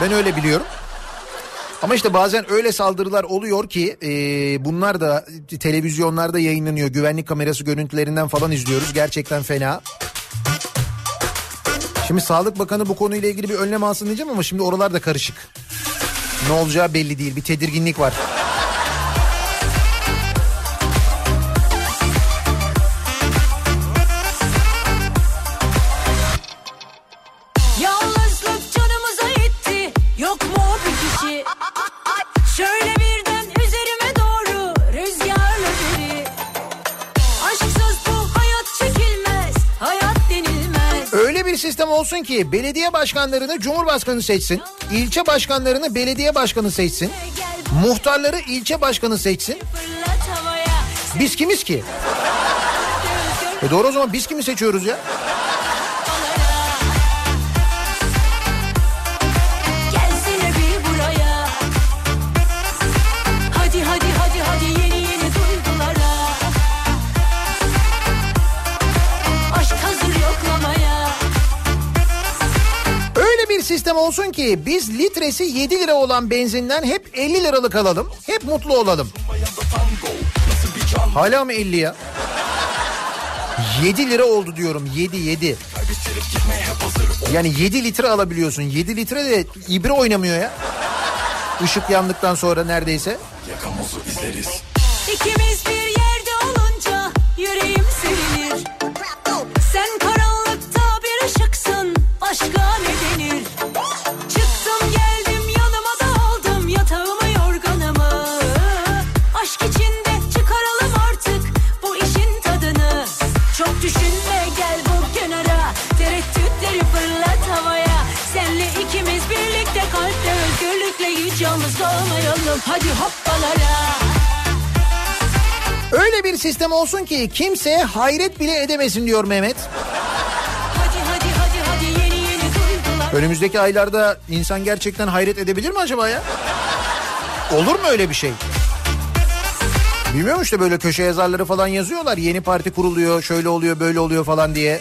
Ben öyle biliyorum. Ama işte bazen öyle saldırılar oluyor ki e, bunlar da televizyonlarda yayınlanıyor. Güvenlik kamerası görüntülerinden falan izliyoruz. Gerçekten fena. Şimdi Sağlık Bakanı bu konuyla ilgili bir önlem alsın diyeceğim ama şimdi oralar da karışık. Ne olacağı belli değil. Bir tedirginlik var. Sistem olsun ki belediye başkanlarını cumhurbaşkanı seçsin. ilçe başkanlarını belediye başkanı seçsin. Muhtarları ilçe başkanı seçsin. Biz kimiz ki? E doğru o zaman biz kimi seçiyoruz ya? Sistem olsun ki biz litresi 7 lira olan benzinden hep 50 liralık alalım. Hep mutlu olalım. Hala mı 50 ya? 7 lira oldu diyorum 7 7. Yani 7 litre alabiliyorsun. 7 litre de ibre oynamıyor ya. Işık yandıktan sonra neredeyse. İkimiz bir Hadi hoppalara Öyle bir sistem olsun ki kimse hayret bile edemesin diyor Mehmet. Hadi hadi hadi hadi yeni yeni Önümüzdeki aylarda insan gerçekten hayret edebilir mi acaba ya? Olur mu öyle bir şey? Bilmiyorum işte böyle köşe yazarları falan yazıyorlar. Yeni parti kuruluyor, şöyle oluyor, böyle oluyor falan diye.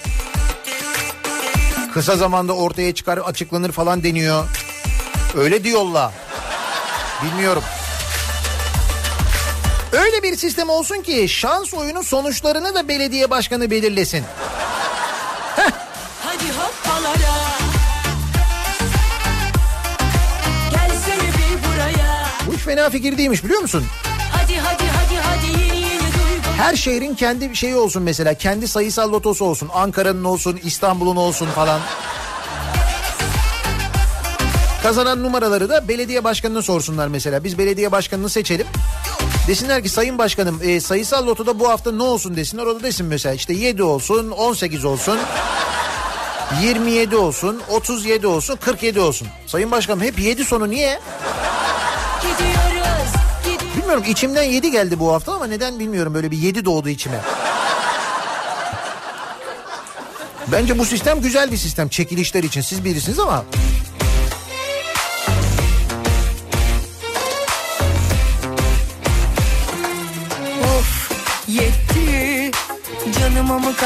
Kısa zamanda ortaya çıkar, açıklanır falan deniyor. Öyle diyorlar. Bilmiyorum. Öyle bir sistem olsun ki şans oyunu sonuçlarını da belediye başkanı belirlesin. Hadi hoppalara Bu hiç fena fikir değilmiş biliyor musun? Hadi hadi hadi hadi yeni yeni duygular Her şehrin kendi bir şeyi olsun mesela. Kendi sayısal lotosu olsun. Ankara'nın olsun, İstanbul'un olsun falan. Kazanan numaraları da belediye başkanına sorsunlar mesela. Biz belediye başkanını seçelim. Desinler ki sayın başkanım e, sayısal lotoda bu hafta ne olsun desinler. Orada desin mesela işte 7 olsun, 18 olsun, 27 olsun, 37 olsun, 47 olsun. Sayın başkanım hep 7 sonu niye? Gidiyoruz gidiyoruz Bilmiyorum içimden 7 geldi bu hafta ama neden bilmiyorum böyle bir 7 doğdu içime. Bence bu sistem güzel bir sistem çekilişler için siz bilirsiniz ama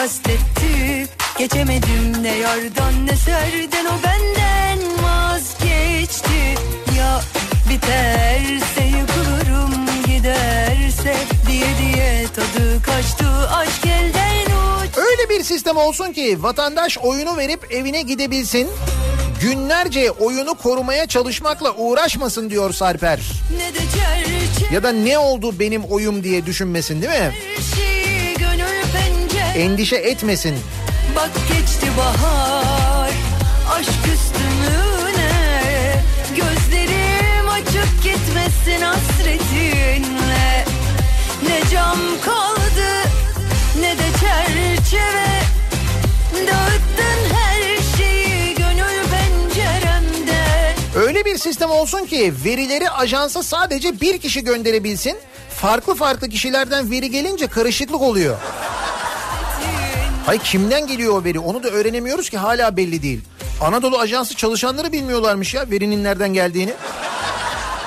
kastetti Geçemedim ne yardan ne serden O benden vazgeçti Ya biterse yıkılırım giderse Diye diye tadı kaçtı aşk elden uç öyle bir sistem olsun ki vatandaş oyunu verip evine gidebilsin. Günlerce oyunu korumaya çalışmakla uğraşmasın diyor Sarper. Ya da ne oldu benim oyum diye düşünmesin değil mi? her şey Endişe etmesin. Bak geçti bahar aşk üstüne Gözlerim açık gitmesin hasretinle Ne cam kaldı ne de çerçeve Dağıttın her şeyi gönül penceremde Öyle bir sistem olsun ki verileri ajansa sadece bir kişi gönderebilsin. Farklı farklı kişilerden veri gelince karışıklık oluyor. Hay kimden geliyor o veri onu da öğrenemiyoruz ki hala belli değil. Anadolu Ajansı çalışanları bilmiyorlarmış ya verinin nereden geldiğini.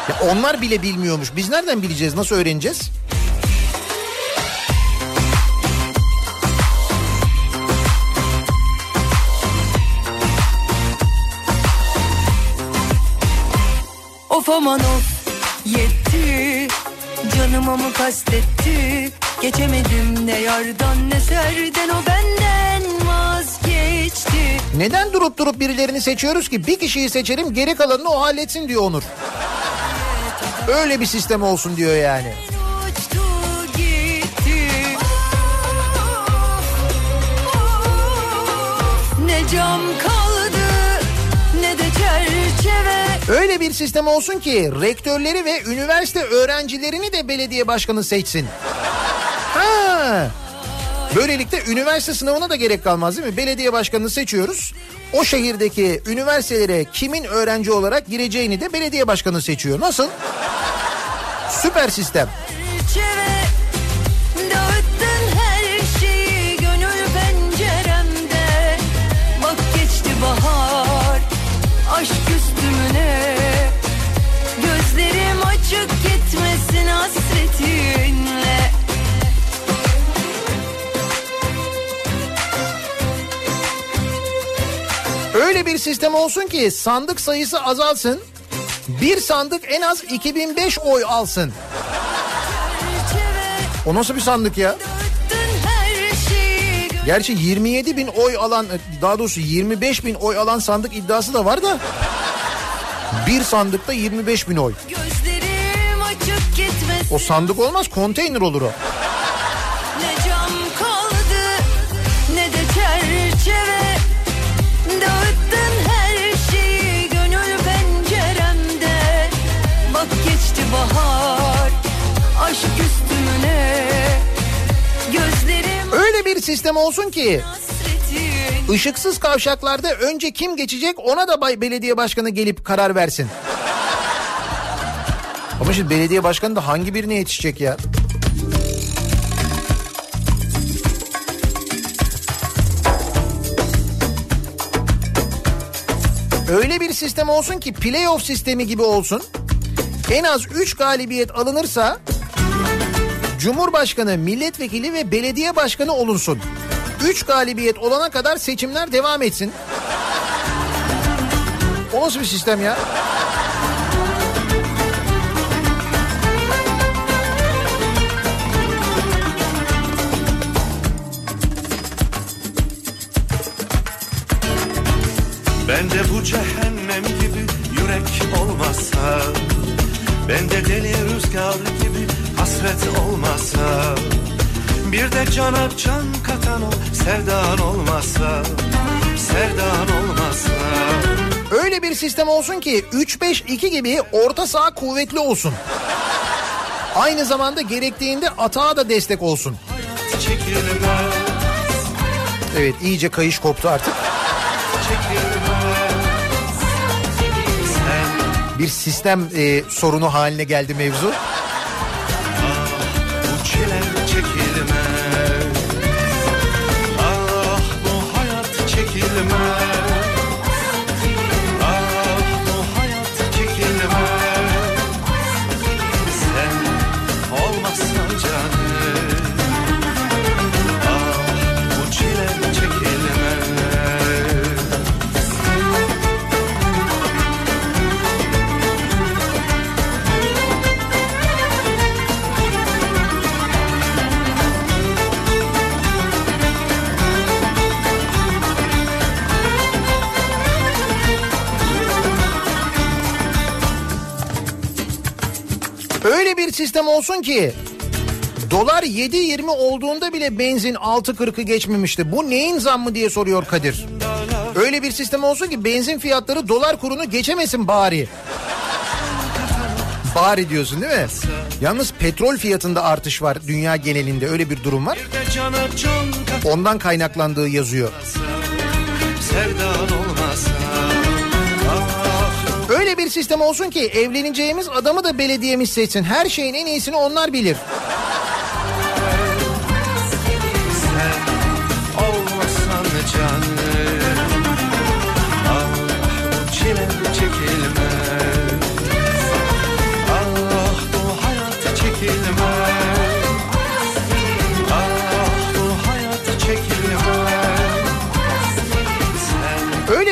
Ya onlar bile bilmiyormuş. Biz nereden bileceğiz? Nasıl öğreneceğiz? Of aman of yetti Canıma mı kastetti Geçemedim ne yardan ne serden O benden vazgeçti Neden durup durup birilerini seçiyoruz ki? Bir kişiyi seçelim geri kalanını o halletsin diyor Onur. Öyle bir sistem olsun diyor yani. Uçtu gitti Ne cam kaldı Öyle bir sistem olsun ki rektörleri ve üniversite öğrencilerini de belediye başkanı seçsin. Ha. Böylelikle üniversite sınavına da gerek kalmaz değil mi? Belediye başkanını seçiyoruz. O şehirdeki üniversitelere kimin öğrenci olarak gireceğini de belediye başkanı seçiyor. Nasıl? Süper sistem. Öyle bir sistem olsun ki sandık sayısı azalsın. Bir sandık en az 2005 oy alsın. O nasıl bir sandık ya? Gerçi 27 bin oy alan daha doğrusu 25 bin oy alan sandık iddiası da var da bir sandıkta 25 bin oy. O sandık olmaz konteyner olur o. sistem olsun ki ışıksız kavşaklarda önce kim geçecek ona da bay belediye başkanı gelip karar versin. Ama şimdi belediye başkanı da hangi birine yetişecek ya? Öyle bir sistem olsun ki playoff sistemi gibi olsun. En az 3 galibiyet alınırsa Cumhurbaşkanı, milletvekili ve belediye başkanı olunsun. 3 galibiyet olana kadar seçimler devam etsin. O nasıl bir sistem ya? Ben de bu cehennem gibi yürek olmasa Ben de deli rüzgar gibi hasret olmasa Bir de cana can katan o sevdan olmasa Sevdan olmasa Öyle bir sistem olsun ki 3-5-2 gibi orta saha kuvvetli olsun. Aynı zamanda gerektiğinde atağa da destek olsun. Evet iyice kayış koptu artık. Bir sistem e, sorunu haline geldi mevzu. Sistem olsun ki dolar 7.20 olduğunda bile benzin 6.40'ı geçmemişti. Bu neyin zammı diye soruyor Kadir. Öyle bir sistem olsun ki benzin fiyatları dolar kurunu geçemesin bari. Bari diyorsun değil mi? Yalnız petrol fiyatında artış var dünya genelinde öyle bir durum var. Ondan kaynaklandığı yazıyor. sevdan bir sistem olsun ki evleneceğimiz adamı da belediyemiz seçsin. Her şeyin en iyisini onlar bilir. olmasan canım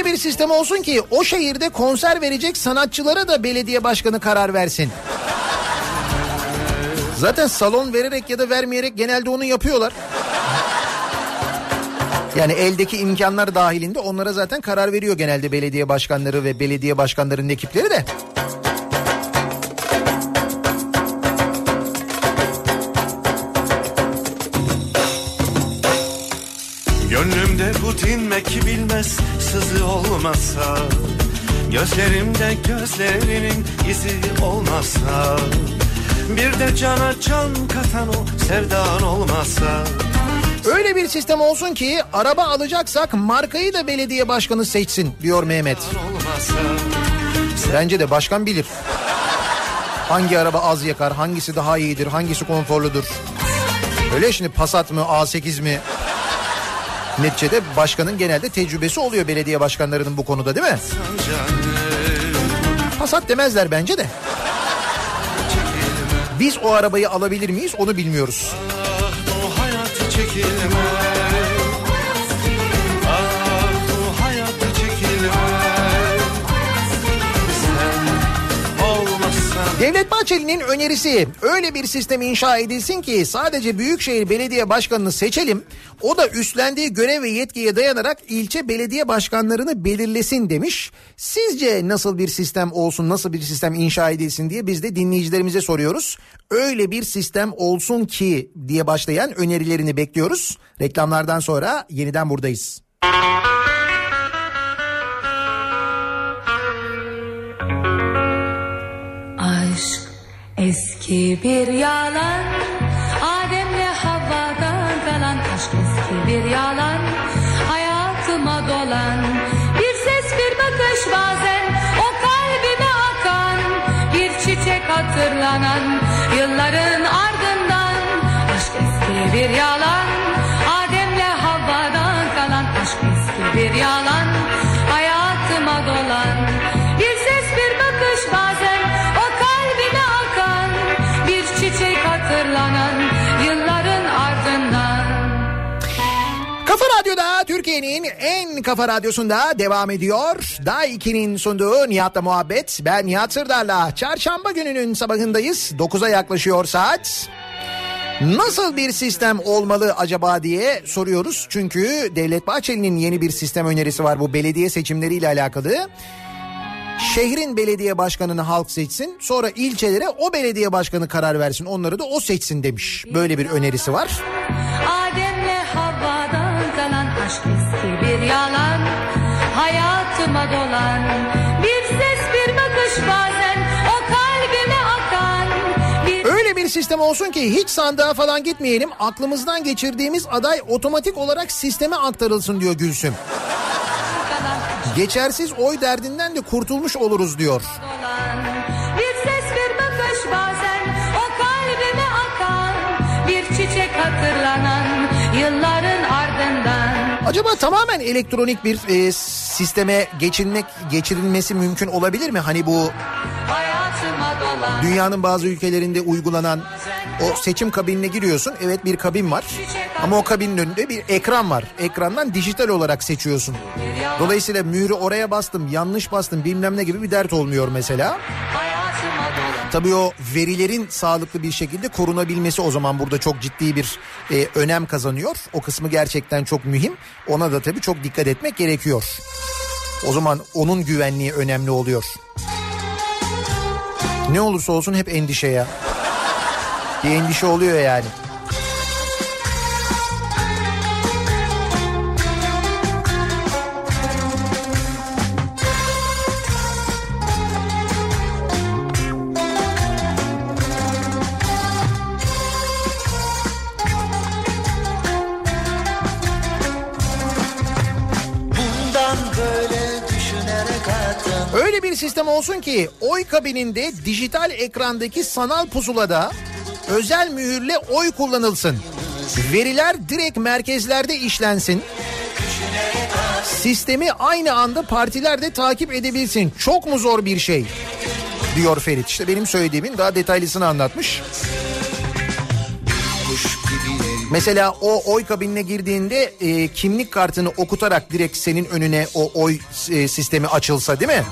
Bir sistem olsun ki o şehirde konser verecek sanatçılara da belediye başkanı karar versin. Zaten salon vererek ya da vermeyerek genelde onu yapıyorlar. Yani eldeki imkanlar dahilinde onlara zaten karar veriyor genelde belediye başkanları ve belediye başkanlarının ekipleri de. Dinmek bilmez sızı olmasa Gözlerimde gözlerinin izi olmasa Bir de cana can katan o sevdan olmasa Öyle bir sistem olsun ki araba alacaksak markayı da belediye başkanı seçsin diyor Mehmet. Olmasa Bence de başkan bilir. Hangi araba az yakar, hangisi daha iyidir, hangisi konforludur. Öyle şimdi Passat mı, A8 mi? Neticede başkanın genelde tecrübesi oluyor belediye başkanlarının bu konuda değil mi? Passat demezler bence de. Biz o arabayı alabilir miyiz onu bilmiyoruz. Bu hayat çekilmez Devlet Bahçeli'nin önerisi öyle bir sistem inşa edilsin ki sadece Büyükşehir Belediye Başkanı'nı seçelim. O da üstlendiği görev ve yetkiye dayanarak ilçe belediye başkanlarını belirlesin demiş. Sizce nasıl bir sistem olsun, nasıl bir sistem inşa edilsin diye biz de dinleyicilerimize soruyoruz. Öyle bir sistem olsun ki diye başlayan önerilerini bekliyoruz. Reklamlardan sonra yeniden buradayız. Aşk Eski bir yalan Ademle havadan falan Aşk. Eski bir yalan Hayatıma dolan. Bir ses bir bakış bazen O kalbime akan. Bir çiçek hatırlanan Yılların ardından. Aşk eski bir yalan Radyo'da Türkiye'nin en kafa radyosunda devam ediyor. Daha 2'nin sunduğu Nihat'la muhabbet. Ben Nihat Sırdar'la. Çarşamba gününün sabahındayız. 9'a yaklaşıyor saat. Nasıl bir sistem olmalı acaba diye soruyoruz. Çünkü Devlet Bahçeli'nin yeni bir sistem önerisi var bu belediye seçimleriyle alakalı. Şehrin belediye başkanını halk seçsin. Sonra ilçelere o belediye başkanı karar versin. Onları da o seçsin demiş. Böyle bir önerisi var. Adem'le Hayatıma dolan bir ses bir bakış bazen o kalbime akan bir Öyle bir sistem olsun ki hiç sandığa falan gitmeyelim. Aklımızdan geçirdiğimiz aday otomatik olarak sisteme aktarılsın diyor Gülsüm. Geçersiz oy derdinden de kurtulmuş oluruz diyor. dolan Acaba tamamen elektronik bir e, sisteme geçilmek geçirilmesi mümkün olabilir mi? Hani bu dünyanın bazı ülkelerinde uygulanan o seçim kabinine giriyorsun. Evet bir kabin var. Ama o kabinin önünde bir ekran var. Ekrandan dijital olarak seçiyorsun. Dolayısıyla mührü oraya bastım, yanlış bastım bilmem ne gibi bir dert olmuyor mesela. dolan Tabii o verilerin sağlıklı bir şekilde korunabilmesi o zaman burada çok ciddi bir e, önem kazanıyor. O kısmı gerçekten çok mühim. Ona da tabii çok dikkat etmek gerekiyor. O zaman onun güvenliği önemli oluyor. Ne olursa olsun hep endişe ya. Bir endişe oluyor yani. Bir sistem olsun ki oy kabininde dijital ekrandaki sanal pusulada özel mühürle oy kullanılsın. Veriler direkt merkezlerde işlensin. Sistemi aynı anda partiler de takip edebilsin. Çok mu zor bir şey? Diyor Ferit. İşte benim söylediğimin daha detaylısını anlatmış. Mesela o oy kabinine girdiğinde e, kimlik kartını okutarak direkt senin önüne o oy e, sistemi açılsa değil mi?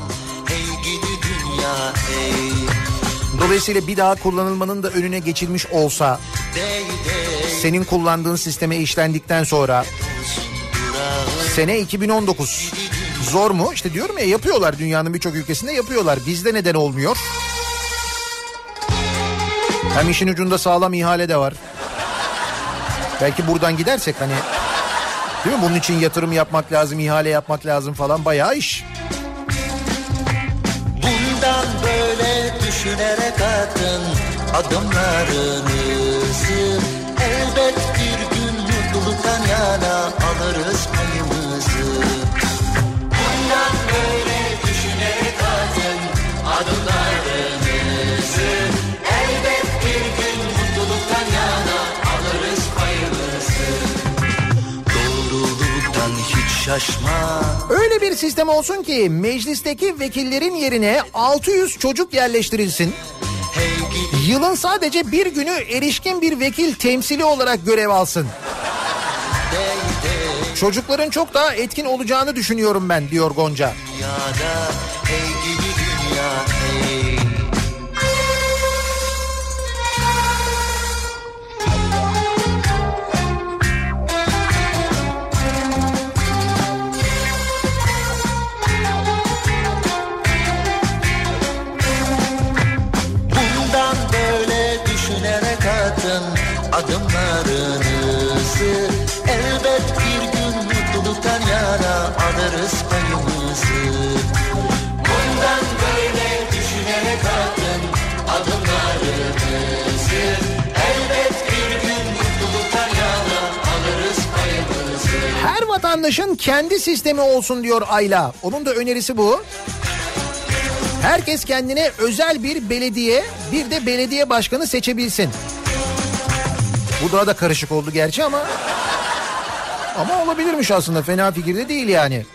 Dolayısıyla bir daha kullanılmanın da önüne geçilmiş olsa senin kullandığın sisteme işlendikten sonra sene 2019 zor mu? İşte diyorum ya yapıyorlar dünyanın birçok ülkesinde yapıyorlar. Bizde neden olmuyor? Hem işin ucunda sağlam ihale de var. Belki buradan gidersek hani değil mi? Bunun için yatırım yapmak lazım, ihale yapmak lazım falan bayağı iş. Düşünerek atın adımlarınızı Elbet bir gün mutluluktan yana alırız payımızı şaşma Öyle bir sistem olsun ki meclisteki vekillerin yerine 600 çocuk yerleştirilsin. Yılın sadece bir günü erişkin bir vekil temsili olarak görev alsın. Çocukların çok daha etkin olacağını düşünüyorum ben diyor Gonca. dünyada Hey gidi dünya vatandaşın kendi sistemi olsun diyor Ayla. Onun da önerisi bu. Herkes kendine özel bir belediye, bir de belediye başkanı seçebilsin. Bu daha da karışık oldu gerçi ama ama olabilirmiş aslında fena fikir de değil yani.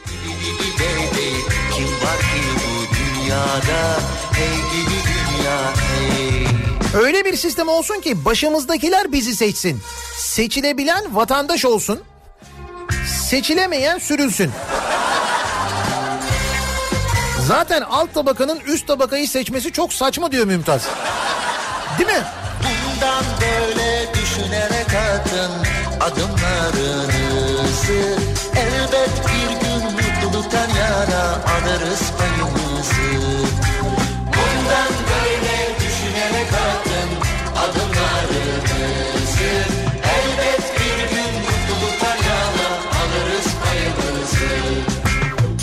Öyle bir sistem olsun ki başımızdakiler bizi seçsin. Seçilebilen vatandaş olsun. Seçilemeyen sürülsün. Zaten alt tabakanın üst tabakayı seçmesi çok saçma diyor Mümtaz. Değil mi? Bundan böyle düşünerek atın adımlarınızı Elbet bir gün mutluluktan yana alırız payımızı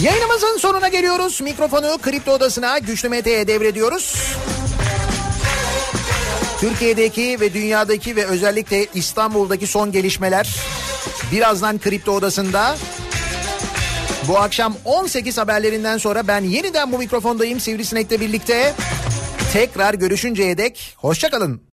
Yayınımızın sonuna geliyoruz. Mikrofonu Kripto Odası'na Güçlü Mete'ye devrediyoruz. Türkiye'deki ve dünyadaki ve özellikle İstanbul'daki son gelişmeler birazdan Kripto Odası'nda. Bu akşam 18 haberlerinden sonra ben yeniden bu mikrofondayım Sivrisinek'le birlikte. Tekrar görüşünceye dek hoşçakalın.